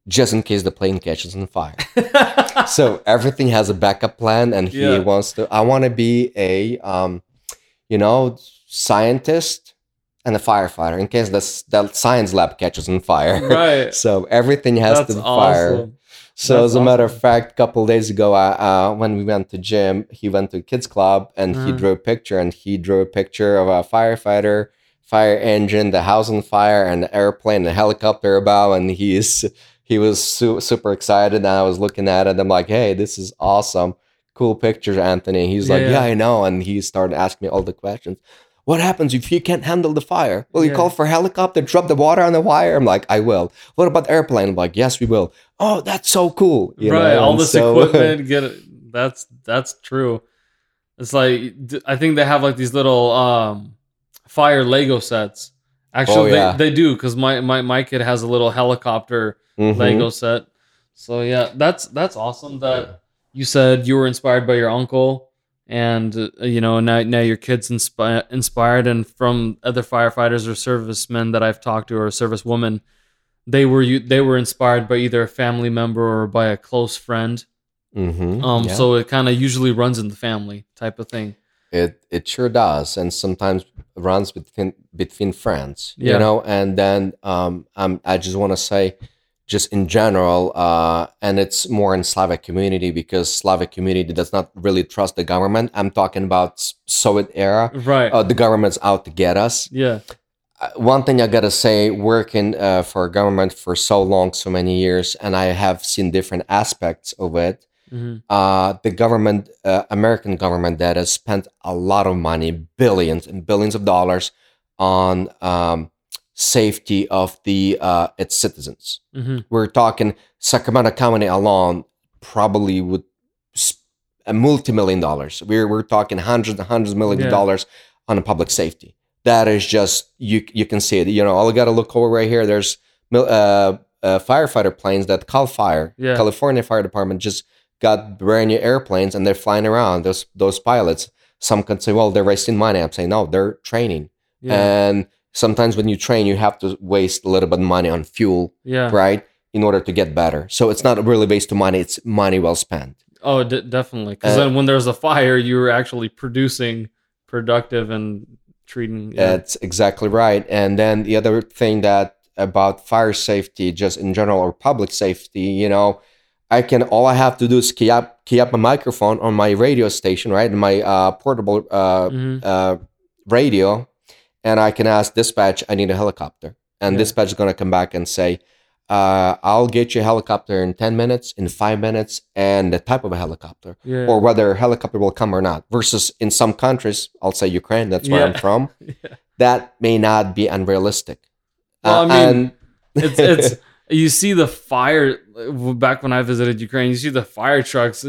just in case the plane catches on fire. so everything has a backup plan, and he Yeah. wants to. I want to be a, um, you know, scientist and a firefighter in case the the science lab catches on fire. right. so everything has That's to be fire. awesome. So That's as a matter of fact, a couple days ago, uh, uh, when we went to gym, he went to kids club and he Uh-huh. drew a picture, and he drew a picture of a firefighter, fire engine, the house on fire, and the airplane, the helicopter above, and he's he was su- super excited. And I was looking at it, I'm like, hey, this is awesome, cool picture, Anthony. He's like, Yeah. yeah, I know, and he started asking me all the questions. What happens if you can't handle the fire? Will you Yeah. call for a helicopter, drop the water on the wire? I'm like, I will. What about airplane? I'm like, yes, we will. Oh, that's so cool. you right. know? All And this so- equipment, get it. That's that's true. It's like I think they have like these little um fire Lego sets. Actually, Oh, yeah. they, they do because my, my my kid has a little helicopter Mhm. Lego set. So yeah, that's that's awesome that you said you were inspired by your uncle, and uh, you know now now your kids inspi- inspired, and from other firefighters or servicemen that I've talked to or servicewomen, they were you they were inspired by either a family member or by a close friend. Mhm. Um, Yeah. so it kind of usually runs in the family type of thing. it it sure does, and sometimes runs between between friends. Yeah. You know, and then um, um I just want to say, just in general, uh, and it's more in Slavic community because Slavic community does not really trust the government. I'm talking about Soviet era. Right. Uh, the government's out to get us. yeah. Uh, one thing I gotta say, working uh, for a government for so long, so many years, and I have seen different aspects of it. hmm Uh, the government, uh, American government, that has spent a lot of money, billions and billions of dollars, on um, safety of the uh, its citizens. hmm We're talking Sacramento County alone probably would sp- a multi-million dollars. We're we're talking hundreds and hundreds of millions Yeah. of dollars on public safety. That is just you you can see it. You know, all I got to look over right here. There's uh, uh, firefighter planes that Cal Fire, Yeah. California Fire Department, just got brand new airplanes and they're flying around. Those those pilots. Some can say, well, they're wasting money. I'm saying, no, they're training. Yeah. And sometimes when you train, you have to waste a little bit of money on fuel yeah. right? In order to get better. So it's not really waste of money, it's money well spent. Oh, d- definitely. Because Uh, then when there's a fire, you're actually producing productive and treating. Yeah. That's exactly right. And then the other thing that about fire safety, just in general, or public safety, you know, I can all I have to do is key up key up my microphone on my radio station, right? My uh, portable uh, Mhm. uh, radio, and I can ask dispatch, I need a helicopter. And Yeah. dispatch is going to come back and say, uh, I'll get you a helicopter in 10 minutes, in five minutes, and the type of a helicopter, yeah. or whether a helicopter will come or not. Versus in some countries, I'll say Ukraine, that's where I'm from, Yeah. that may not be unrealistic. Well, I Uh, mean, and- it's it's you see the fire back when I visited Ukraine. You see the fire trucks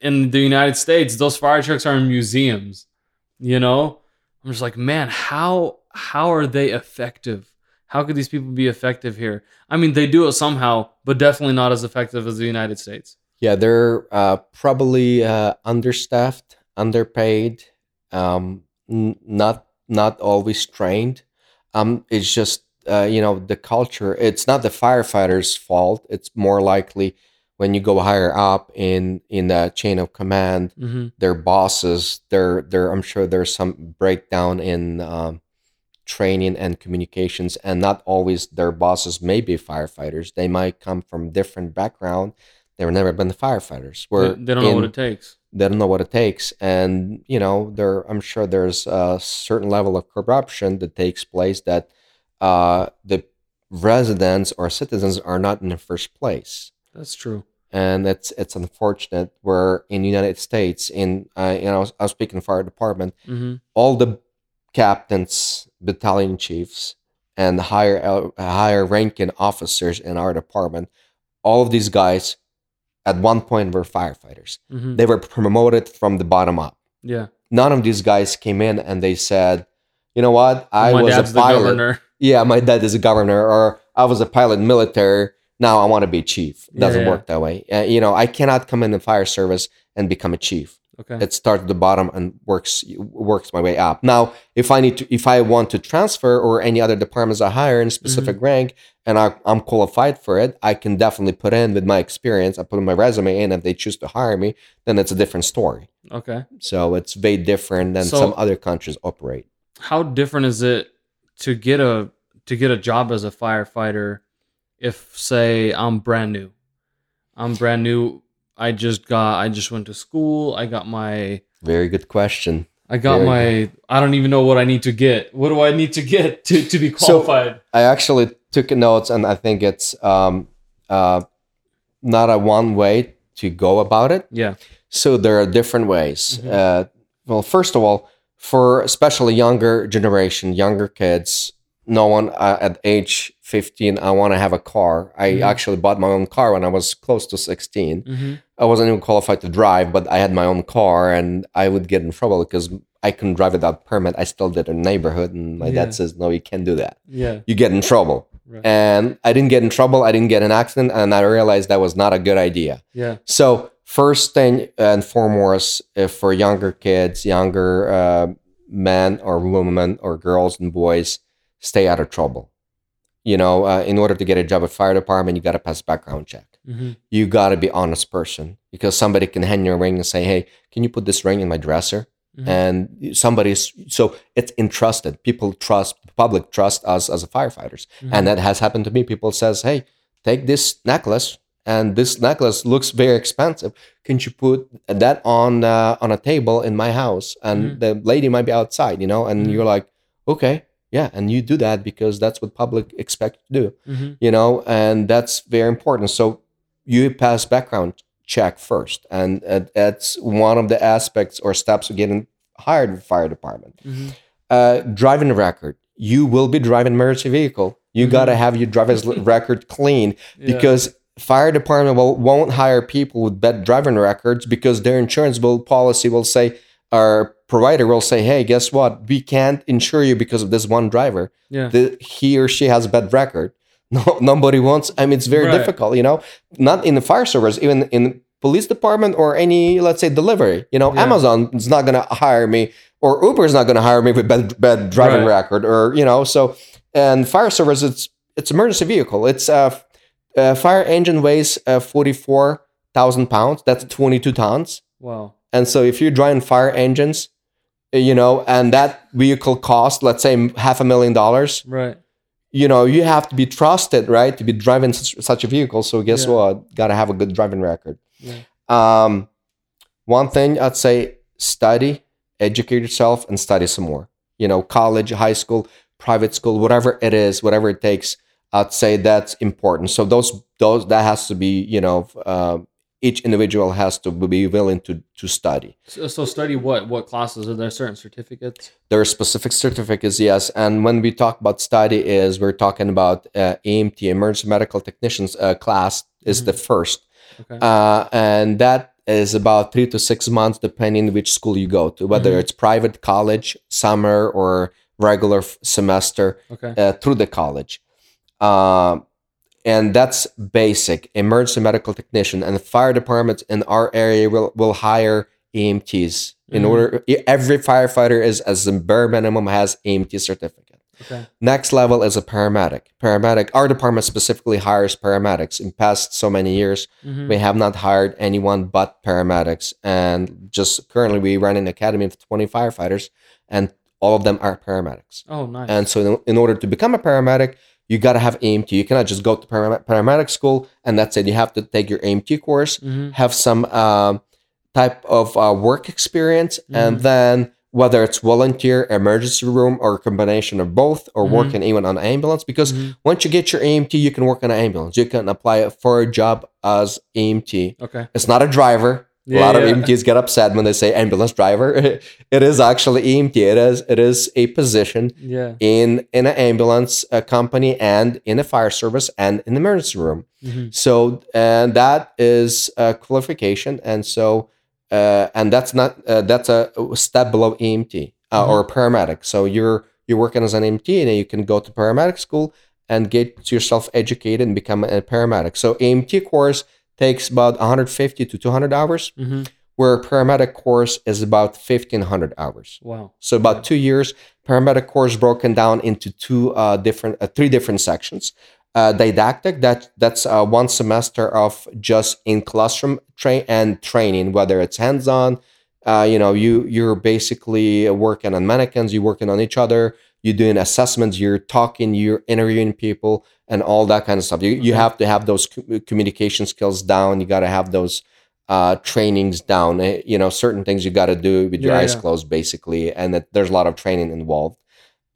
in the United States. Those fire trucks are in museums. You know, I'm just like, man, how how are they effective? How could these people be effective here? I mean, they do it somehow, but definitely not as effective as the United States. Yeah, they're uh, probably uh, understaffed, underpaid, um, n- not not always trained. Um, it's just uh, you know the culture. It's not the firefighters' fault. It's more likely when you go higher up in in the chain of command, hmm their bosses. There, there. I'm sure there's some breakdown in um, training and communications, and not always their bosses may be firefighters. They might come from different background. They've never been firefighters. They, Where they don't know what it takes. they don't know what it takes and you know there i'm sure there's a certain level of corruption that takes place that uh, the residents or citizens are not in the first place That's true. and it's it's unfortunate where in the united states in uh, you know i was speaking fire department hmm all the captains battalion chiefs and higher uh, higher ranking officers in our department all of these guys at one point were firefighters hmm they were promoted from the bottom up. Yeah. None of these guys came in and they said, you know what? I My was a pilot. governor. Yeah, my dad is a governor, or I was a pilot military. Now I want to be chief. Yeah, Doesn't yeah. work that way. Uh, you know, I cannot come in the fire service and become a chief. Okay. It starts at the bottom and works works my way up. Now, if I need to, if I want to transfer or any other departments I hire in a specific Mm-hmm. rank and I, I'm qualified for it, I can definitely put in with my experience. I put in my resume in. If they choose to hire me, then it's a different story. Okay. So it's very different than So- some other countries operate. How different is it to get a to get a job as a firefighter if say I'm brand new? I'm brand new. I just got I just went to school. I got my Very good question. I got Very my I don't even know what I need to get. What do I need to get to, to be So- qualified? I actually took notes, and I think it's um, uh, not a one way to go about it. yeah. So there are different ways. Mhm. Uh, well, first of all, for especially younger generation, younger kids, no one uh, at age 15, I want to have a car. I Mhm. actually bought my own car when I was close to 16. hmm I wasn't even qualified to drive, but I had my own car and I would get in trouble because I couldn't drive without permit. I still did in neighborhood and my Yeah. dad says, no, you can't do that. Yeah. You get in trouble. Right. And I didn't get in trouble. I didn't get an accident. And I realized that was not a good idea. Yeah. So first thing and foremost, if for younger kids, younger uh, men or women or girls and boys, stay out of trouble. You know, uh, in order to get a job at fire department, you got to pass background check. hmm You got to be honest person because somebody can hand you a ring and say, "Hey, can you put this ring in my dresser?" Mhm. And somebody's so it's entrusted. People trust, public trust us as a firefighters Mhm. and that has happened to me people says hey take this necklace and this necklace looks very expensive can you put that on uh, on a table in my house and Mhm. the lady might be outside you know and Mhm. you're like okay yeah and you do that because that's what public expect to do Mhm. you know and that's very important so you pass background check first and uh, that's one of the aspects or steps of getting hired in fire department Mhm. uh, driving record. You will be driving emergency vehicle. You Mhm. gotta have your driver's record clean Yeah. because fire department will, won't hire people with bad driving records because their insurance will policy will say our provider will say, hey, guess what? We can't insure you because of this one driver. yeah. The, he or she has a bad record. No, nobody wants. I mean, it's very Right. difficult. You know, not in the fire service, even in police department or any, let's say, delivery. You know, Yeah. Amazon is not gonna hire me, or Uber is not gonna hire me with bad, bad driving Right. record, or you know. So, and fire service, it's it's emergency vehicle. It's uh, f- uh fire engine weighs uh, forty four thousand pounds. That's twenty two tons. wow. And so, if you're driving fire engines, uh, you know, and that vehicle costs, let's say, half a million dollars Right. you know, you have to be trusted, right, to be driving such, such a vehicle. So guess Yeah. what? Got to have a good driving record. Yeah. Um, one thing I'd say: study, educate yourself, and study some more. You know, college, high school, private school, whatever it is, whatever it takes. I'd say that's important. So those those that has to be, you know, uh, each individual has to be willing to to study. So, so study what? What classes are there? Certain certificates? There are specific certificates, yes. And when we talk about study, is we're talking about uh, EMT, emergency medical technicians uh, class, is Mhm. the first, Okay. uh, and that is about three to six months, depending which school you go to, whether Mhm. it's private college, summer, or regular f- semester okay. uh, through the college. And that's basic emergency medical technician and the fire departments in our area will, will hire EMTs in Mhm. order every firefighter is as a bare minimum has EMT certificate. Okay. Next level is a paramedic. Paramedic, our department specifically hires paramedics. In past so many years, Mhm. we have not hired anyone but paramedics. And just currently we run an academy of 20 firefighters and all of them are paramedics. Oh, nice. And so, in, in order to become a paramedic, you got to have EMT. You cannot just go to param- paramedic school and that's it. You have to take your EMT course, Mhm. have some um, type of uh, work experience, and Mhm. then whether it's volunteer, emergency room, or a combination of both, or Mhm. working even on an ambulance. Because Mhm. once you get your EMT, you can work on an ambulance. You can apply for a job as EMT. Okay. It's not a driver. A Yeah, lot of yeah. EMTs get upset when they say ambulance driver. it is actually EMT. It is it is a position Yeah. in in an ambulance company and in a fire service and in the emergency room. Mhm. So and that is a qualification, and so uh, and that's not uh, that's a step below EMT uh, Mhm. or paramedic. So you're you're working as an EMT, and you can go to paramedic school and get yourself educated and become a paramedic. So EMT course takes about 150 to 200 hours, Mm-hmm. where paramedic course is about 1500 hours. Wow. So about two years. Paramedic course broken down into two uh, different, uh, three different sections. Uh, didactic that that's uh, one semester of just in classroom train and training, whether it's hands on. Uh, you know, you you're basically working on mannequins, you're working on each other, you're doing assessments, you're talking, you're interviewing people, and all that kind of stuff. You you have to have those co- communication skills down. You got to have those uh, trainings down. Eh, You know, certain things you got to do with your Yeah, eyes yeah. closed, basically, and that there's a lot of training involved.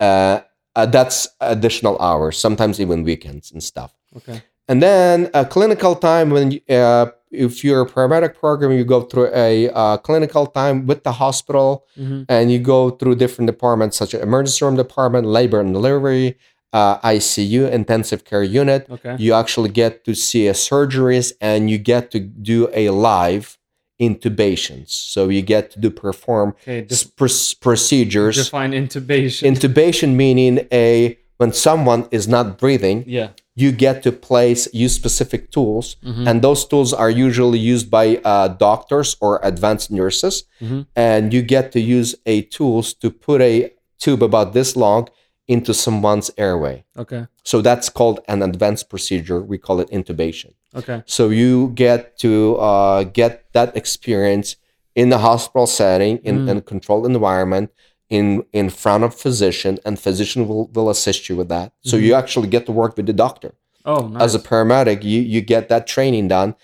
Uh, uh, that's additional hours, sometimes even weekends and stuff. Okay. And then a clinical time when uh, if you're a paramedic program, you go through a uh, clinical time with the hospital, Mm-hmm. and you go through different departments such as emergency room department, labor and delivery, uh, ICU, intensive care unit. Okay. You actually get to see a surgeries, and you get to do a live intubations. So you get to do perform Okay. Def- pr- procedures. define intubation. Intubation meaning a when someone is not breathing, yeah. You get to place use specific tools, Mhm. and those tools are usually used by uh, doctors or advanced nurses. Mhm. And you get to use a tools to put a tube about this long into someone's airway. Okay. So that's called an advanced procedure. We call it intubation. Okay. So you get to uh, get that experience in the hospital setting, in, Mm. in a controlled environment, in in front of physician, and physician will, will assist you with that. So Mhm. you actually get to work with the doctor Oh, nice. as a paramedic. You you get that training done,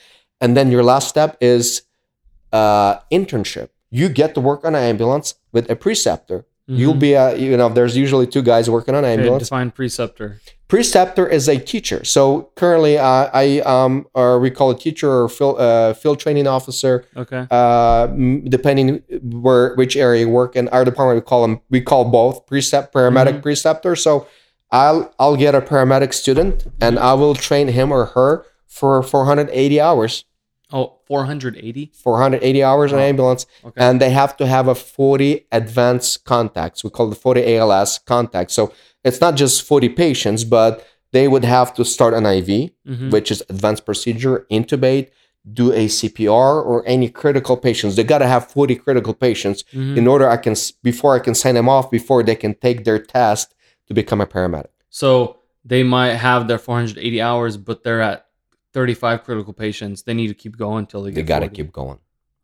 and then your last step is uh, internship. You get to work on an ambulance with a preceptor. You'll Mhm. be a you know there's usually two guys working on an Okay, ambulance define preceptor. preceptor is a teacher. So currently, uh, I um, or we call a teacher or field, uh, field training officer, Okay. uh, depending where which area you work in. Our department we call them we call both precept paramedic Mhm. preceptor. So I'll I'll get a paramedic student and I will train him or her for 480 hours. Oh, 480. 480 hours in Wow. ambulance Okay. and they have to have a 40 advanced contacts. We call the 40 ALS contacts. So it's not just 40 patients, but they would have to start an IV, Mhm. which is advanced procedure, intubate, do a CPR or any critical patients. They got to have 40 critical patients Mhm. in order I can before I can sign them off before they can take their test to become a paramedic. So they might have their 480 hours, but they're at 35 critical patients. They need to keep going until they They got to keep going.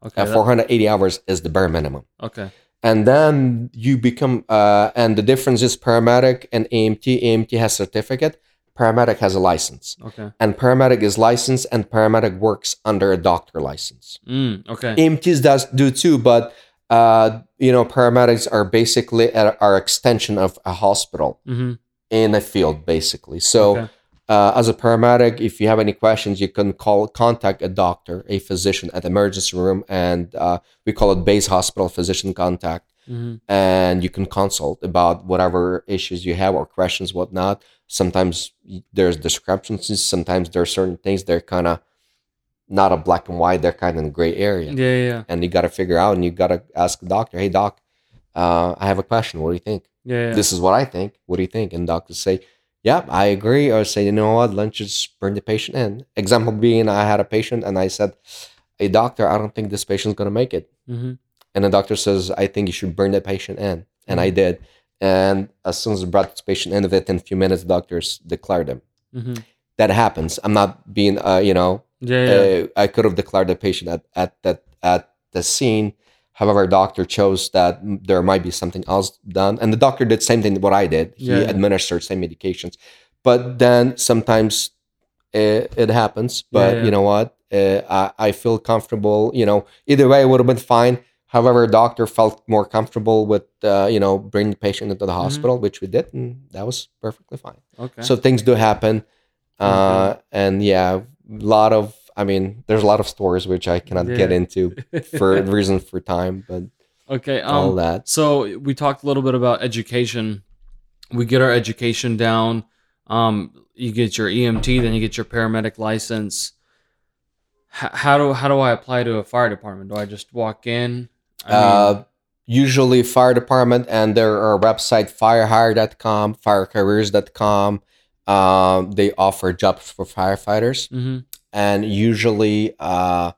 Okay. Uh, 480 hours is the bare minimum. okay. and then you become uh, and the difference is paramedic and EMT EMT has certificate paramedic has a license Okay. and paramedic is licensed and paramedic works under a doctor license Mm, okay. EMTs does do too but uh, you know paramedics are basically are extension of a hospital hmm in a field basically so Okay. Uh, as a paramedic if you have any questions you can call contact a doctor a physician at the emergency room and uh, we call it base hospital physician contact. Hmm and you can consult about whatever issues you have or questions whatnot. Sometimes there's discrepancies. Sometimes there are certain things they're kind of not a black and white. They're kind of in a gray area. Yeah, yeah, yeah. and you got to figure out and you got to ask the doctor hey doc uh, i have a question. What do you think? Yeah, yeah. this is what i think. What do you think? And doctors say yeah i agree or say you know what let's just bring the patient in example being i had a patient and i said hey doctor i don't think this patient's going to make it hmm and the doctor says, I think you should bring the patient in. And I did. And as soon as I brought this patient in, within a few minutes, the doctors declared him. hmm That happens. I'm not being, uh, you know, Yeah, yeah. uh, I could have declared the patient at, at, that at the scene. However, doctor chose that there might be something else done. And the doctor did same thing what I did. He Yeah, yeah. administered same medications. But then sometimes it, it happens. But yeah. you know what? Uh, I, I feel comfortable. You know, either way, it would have been fine. However, doctor felt more comfortable with, uh, you know, bringing the patient into the Mm-hmm. hospital, which we did, and that was perfectly fine. okay. So things do happen, uh, and yeah, a lot of. I mean, there's a lot of stories which I cannot get into for reasons for time, but okay. all Um, that. So we talked a little bit about education. We get our education down. Um, you get your EMT, then you get your paramedic license. H- how do how do I apply to a fire department? Do I just walk in? I Uh, usually fire department and there are website firehire.com, firecareers.com. Um, they offer jobs for firefighters, Mm-hmm. And usually, uh,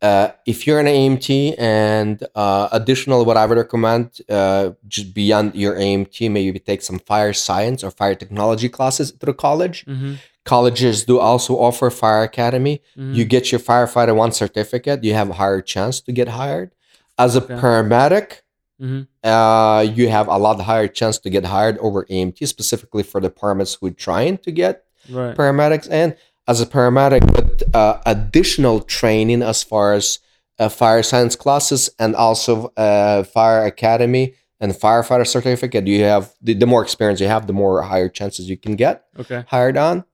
uh, if you're an EMT and uh, additional, what I would recommend, uh, just beyond your EMT, maybe take some fire science or fire technology classes through college. Mm-hmm. Colleges do also offer fire academy. Mm-hmm. You get your firefighter one certificate, you have a higher chance to get hired. As a Okay. paramedic, Mm-hmm. uh, you have a lot higher chance to get hired over EMT, specifically for departments who are trying to get Right. paramedics. And as a paramedic, with uh, additional training as far as uh, fire science classes and also uh, fire academy and firefighter certificate, you have the, the more experience you have, the more higher chances you can get Okay. hired on.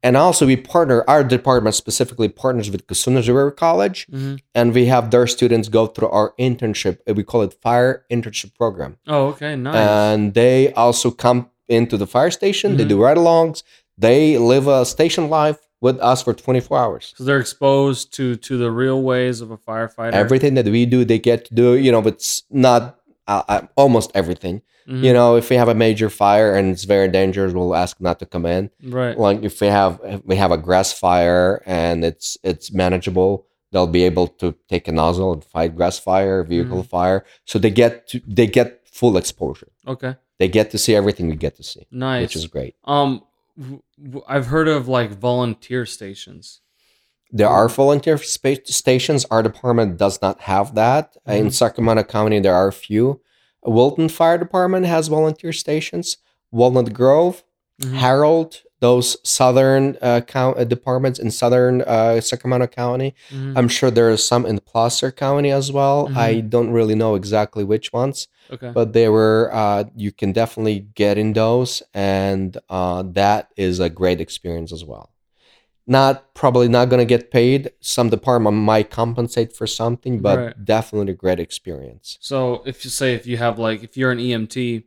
And also, we partner, our department specifically partners with Cosumnes River College, Mm-hmm. and we have their students go through our internship. uh, We call it Fire Internship Program. Oh, okay. Nice. And they also come into the fire station, they Mhm. do ride alongs, they live a station life with us for 24 hours. Because they're exposed to to the real ways of a firefighter. Everything that we do, they get to do, you know, it's not uh, uh, almost everything. Mhm. You know, if we have a major fire and it's very dangerous, we'll ask not to come in. Right. like if we have if we have a grass fire and it's it's manageable they'll be able to take a nozzle and fight grass fire vehicle Mm-hmm. fire so they get to they get full exposure Okay. they get to see everything we get to see Nice. which is great um, I've heard of like volunteer stations. there are volunteer space stations our department does not have that in Mhm. sacramento county there are a few wilton fire department has volunteer stations walnut grove Mhm. herald those southern uh, count, uh, departments in southern uh, sacramento county Mhm. I'm sure there are some in Placer County as well. I don't really know exactly which ones, okay. but they were. Uh, you can definitely get in those, and uh, that is a great experience as well. Not probably not going to get paid. Some department might compensate for something, but Right. definitely a great experience. So if you say if you have like if you're an EMT,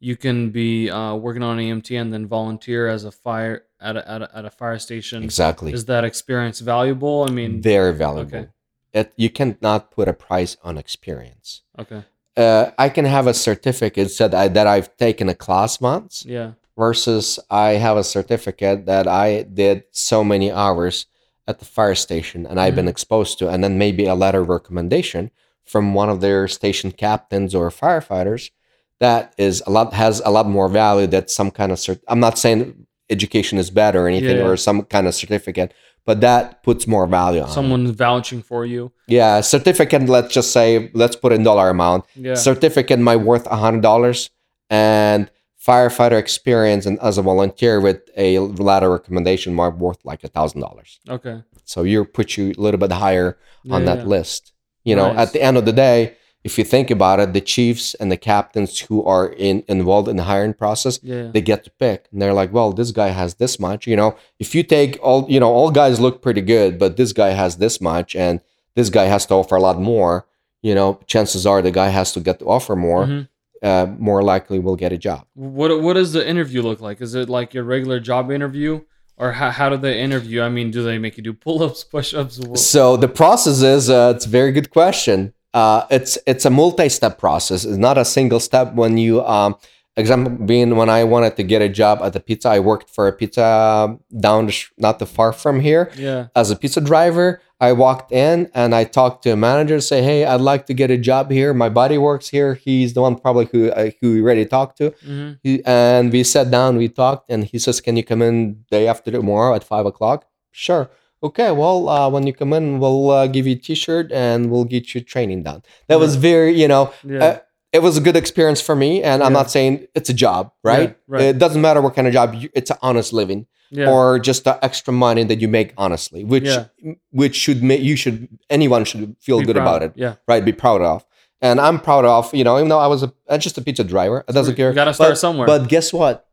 you can be uh, working on an EMT and then volunteer as a fire at a at a, at a fire station. Exactly, Is that experience valuable? I mean, very valuable. okay. It, you cannot put a price on experience. okay, Uh, I can have a certificate said I, that I've taken a class once. yeah, versus I have a certificate that I did so many hours at the fire station and I've been Mhm. exposed to, and then maybe a letter of recommendation from one of their station captains or firefighters that is a lot has a lot more value that some kind of cert- I'm not saying education is bad or anything Yeah. or some kind of certificate, but that puts more value on it. someone's vouching for you. Yeah, certificate. Let's just say let's put in dollar amount Yeah, certificate might worth a hundred dollars and firefighter experience and as a volunteer with a letter recommendation might worth like a thousand dollars okay, so you put you a little bit higher on Yeah, that yeah. list you know Nice. at the end of the day if you think about it the chiefs and the captains who are in involved in the hiring process Yeah, they get to pick and they're like well this guy has this much you know if you take all you know all guys look pretty good but this guy has this much and this guy has to offer a lot more you know chances are the guy has to get to offer more Mhm. uh, more likely will get a job What what does the interview look like? Is it like your regular job interview, or how, how do they interview? I mean, do they make you do pull ups, push ups? so the process is uh, it's a very good question uh, it's it's a multi-step process it's not a single step when you um example being when i wanted to get a job at the pizza i worked for a pizza down sh- not too far from here Yeah, as a pizza driver, I walked in and I talked to a manager, say, "Hey, I'd like to get a job here. My buddy works here. He's the one probably who uh, who we already talked to." hmm He, and we sat down, we talked, and he says, "Can you come in day after tomorrow at five o'clock?" Sure. Okay. Well, uh, when you come in, we'll uh, give you a T-shirt and we'll get you training done. That was very, you know, yeah, uh, it was a good experience for me. And I'm Yeah. not saying it's a job, right? right. It doesn't matter what kind of job. You, it's an honest living yeah, or just the extra money that you make honestly, which Yeah. which should make you should anyone should feel Be good proud. about it, Yeah, right? Be proud of, and I'm proud of. You know, even though I was a just a pizza driver, it doesn't care. You got to start but, somewhere. But guess what?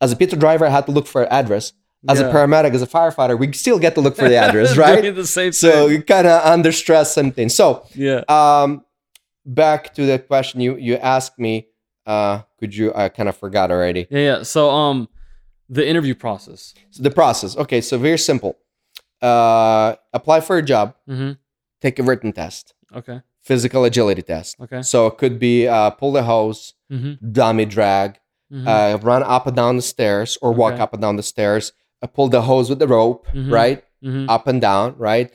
As a pizza driver, I had to look for an address. As Yeah. a paramedic, as a firefighter, we still get to look for the address, right? The same so you kind of under stress something. So Yeah. um, back to the question you you asked me. Uh, could you? I kind of forgot already. Yeah, yeah. So um the interview process. So the process. Okay, so very simple. Uh, apply for a job. Mm-hmm. take a written test. Okay. physical agility test. Okay. So it could be uh, pull the hose, Mm-hmm. dummy drag, Mhm. uh, run up and down the stairs, or walk Okay. up and down the stairs. Pull the hose with the rope, Mhm. right? Mhm. Up and down, right?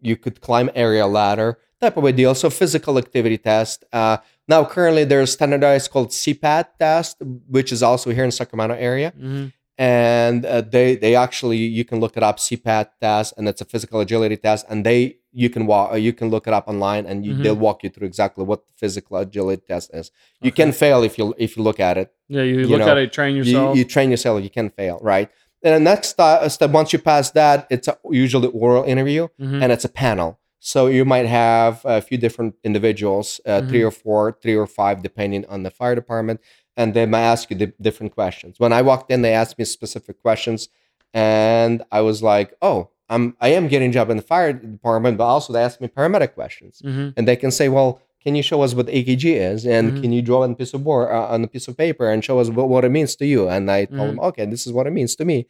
You could climb aerial ladder, type of a deal. So physical activity test. Uh, now currently there's standardized called CPAT test, which is also here in Sacramento area Mhm. and uh, they they actually you can look it up CPAT test and it's a physical agility test and they you can walk uh, you can look it up online and you, Mhm. they'll walk you through exactly what the physical agility test is. You Okay. can fail if you if you look at it. Yeah, you, you look know, at it, train You, yourself. you train yourself. You can fail, right? And the next step, once you pass that, it's a, usually oral interview Mhm. and it's a panel. So you might have a few different individuals, uh, three Mhm. or four, three or five, depending on the fire department, and they might ask you di- different questions. When I walked in, they asked me specific questions, and I was like, "Oh, I'm I am getting a job in the fire department," but also they asked me paramedic questions, Mhm. and they can say, "Well." Can you show us what EKG is, and Mhm. can you draw on a piece of board uh, on a piece of paper and show us what, what it means to you? And I told Mhm. them, okay, this is what it means to me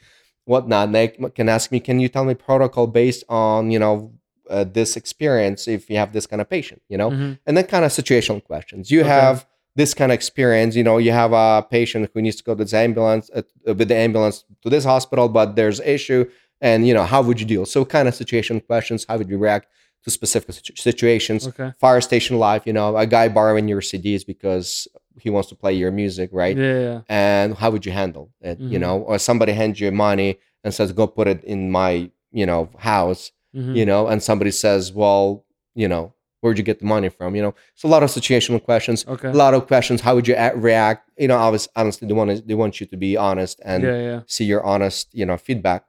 whatnot. And they can ask me, can you tell me protocol based on, you know, uh, this experience if you have this kind of patient, you know? Mhm. And then kind of situational questions. You Okay. have this kind of experience, you know, you have a patient who needs to go to the ambulance, uh, with the ambulance to this hospital, but there's issue. And, you know, how would you deal? So kind of situation questions. How would you react to specific situ- situations? Okay. Fire station life, you know, a guy borrowing your CDs because he wants to play your music, right? Yeah, yeah. and how would you handle it you Mhm. know or somebody hands you money and says go put it in my you know house Mhm. you know and somebody says well you know where'd you get the money from you know so a lot of situational questions Okay. a lot of questions how would you act, react you know obviously honestly they want to, they want you to be honest and yeah, yeah. see your honest you know feedback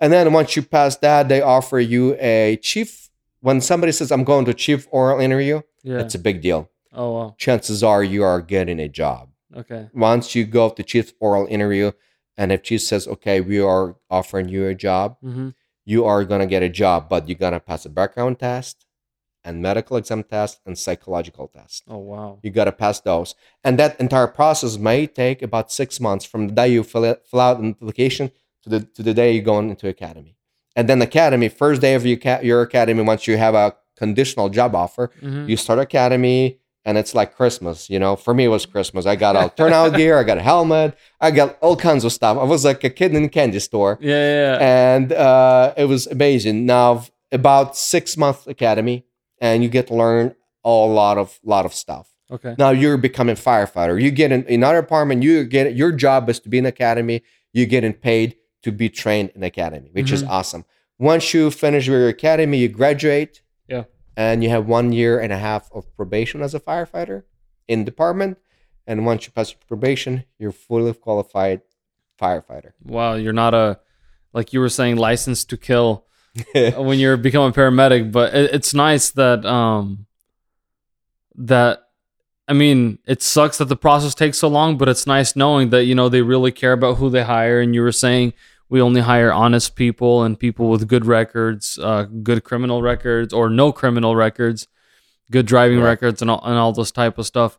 and then once you pass that they offer you a chief when somebody says i'm going to chief oral interview Yeah. it's a big deal oh wow. chances are you are getting a job Okay. once you go to chief's oral interview and if chief says okay we are offering you a job Mm-hmm. you are going to get a job but you're to pass a background test and medical exam test and psychological test Oh wow. you got to pass those and that entire process may take about six months from the day you fill, it, fill out an application to the, to the day you go going into academy and then academy first day of your, academy once you have a conditional job offer Mhm. you start academy and it's like christmas you know for me it was christmas i got all turnout gear i got a helmet i got all kinds of stuff i was like a kid in a candy store Yeah, yeah. yeah. and uh, it was amazing now about six month academy and you get to learn a lot of lot of stuff okay. now you're becoming firefighter you get in another department you get your job is to be in academy you're getting paid to be trained in academy which is Mhm. awesome once you finish your academy you graduate Yeah. and you have one year and a half of probation as a firefighter in department and once you pass your probation you're fully qualified firefighter Wow, you're not a like you were saying licensed to kill when you're becoming a paramedic, but it, it's nice that um that I mean, it sucks that the process takes so long, but it's nice knowing that you know they really care about who they hire. And you were saying we only hire honest people and people with good records, uh, good criminal records or no criminal records, good driving records, and all, and all this type of stuff.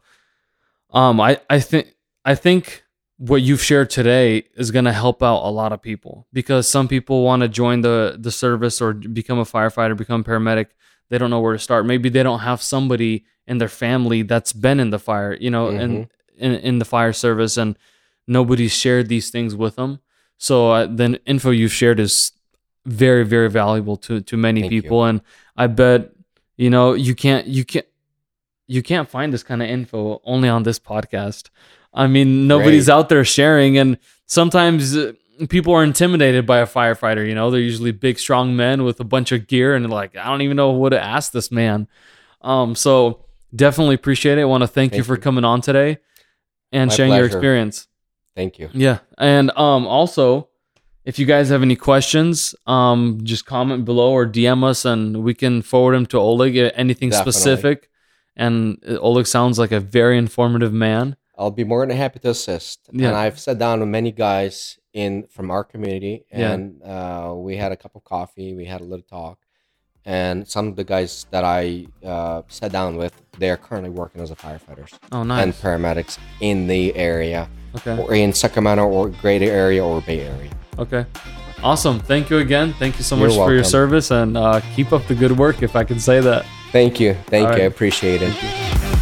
Um, I I think I think what you've shared today is going to help out a lot of people because some people want to join the the service or become a firefighter, become paramedic. They don't know where to start. Maybe they don't have somebody in their family that's been in the fire, you know, and in, in the fire service, and nobody's shared these things with them. So uh, then, info you've shared is very, very valuable to to many Thank you. people, and I bet you know you can't you can't you can't find this kind of info only on this podcast. I mean, nobody's Great. out there sharing, and sometimes uh, people are intimidated by a firefighter. You know, they're usually big, strong men with a bunch of gear, and like, I don't even know what to ask this man. Um, so definitely appreciate it. I want to thank, you for you. coming on today and My sharing your experience. Thank you Yeah, and um, also, if you guys have any questions, um, just comment below or DM us, and we can forward them to Oleg. uh, Anything Definitely. specific, and uh, Oleg sounds like a very informative man. I'll be more than happy to assist. Yeah. And I've sat down with many guys in from our community, Yeah. and uh, we had a cup of coffee. We had a little talk, and some of the guys that I uh, sat down with, they are currently working as a firefighters Oh, and paramedics in the area, Okay. or in Sacramento or greater area or Bay Area. Okay. Awesome. Thank you again. Thank you so You're much for your service and uh, keep up the good work, if I can say that. Thank you. Thank All you. I right. appreciate it.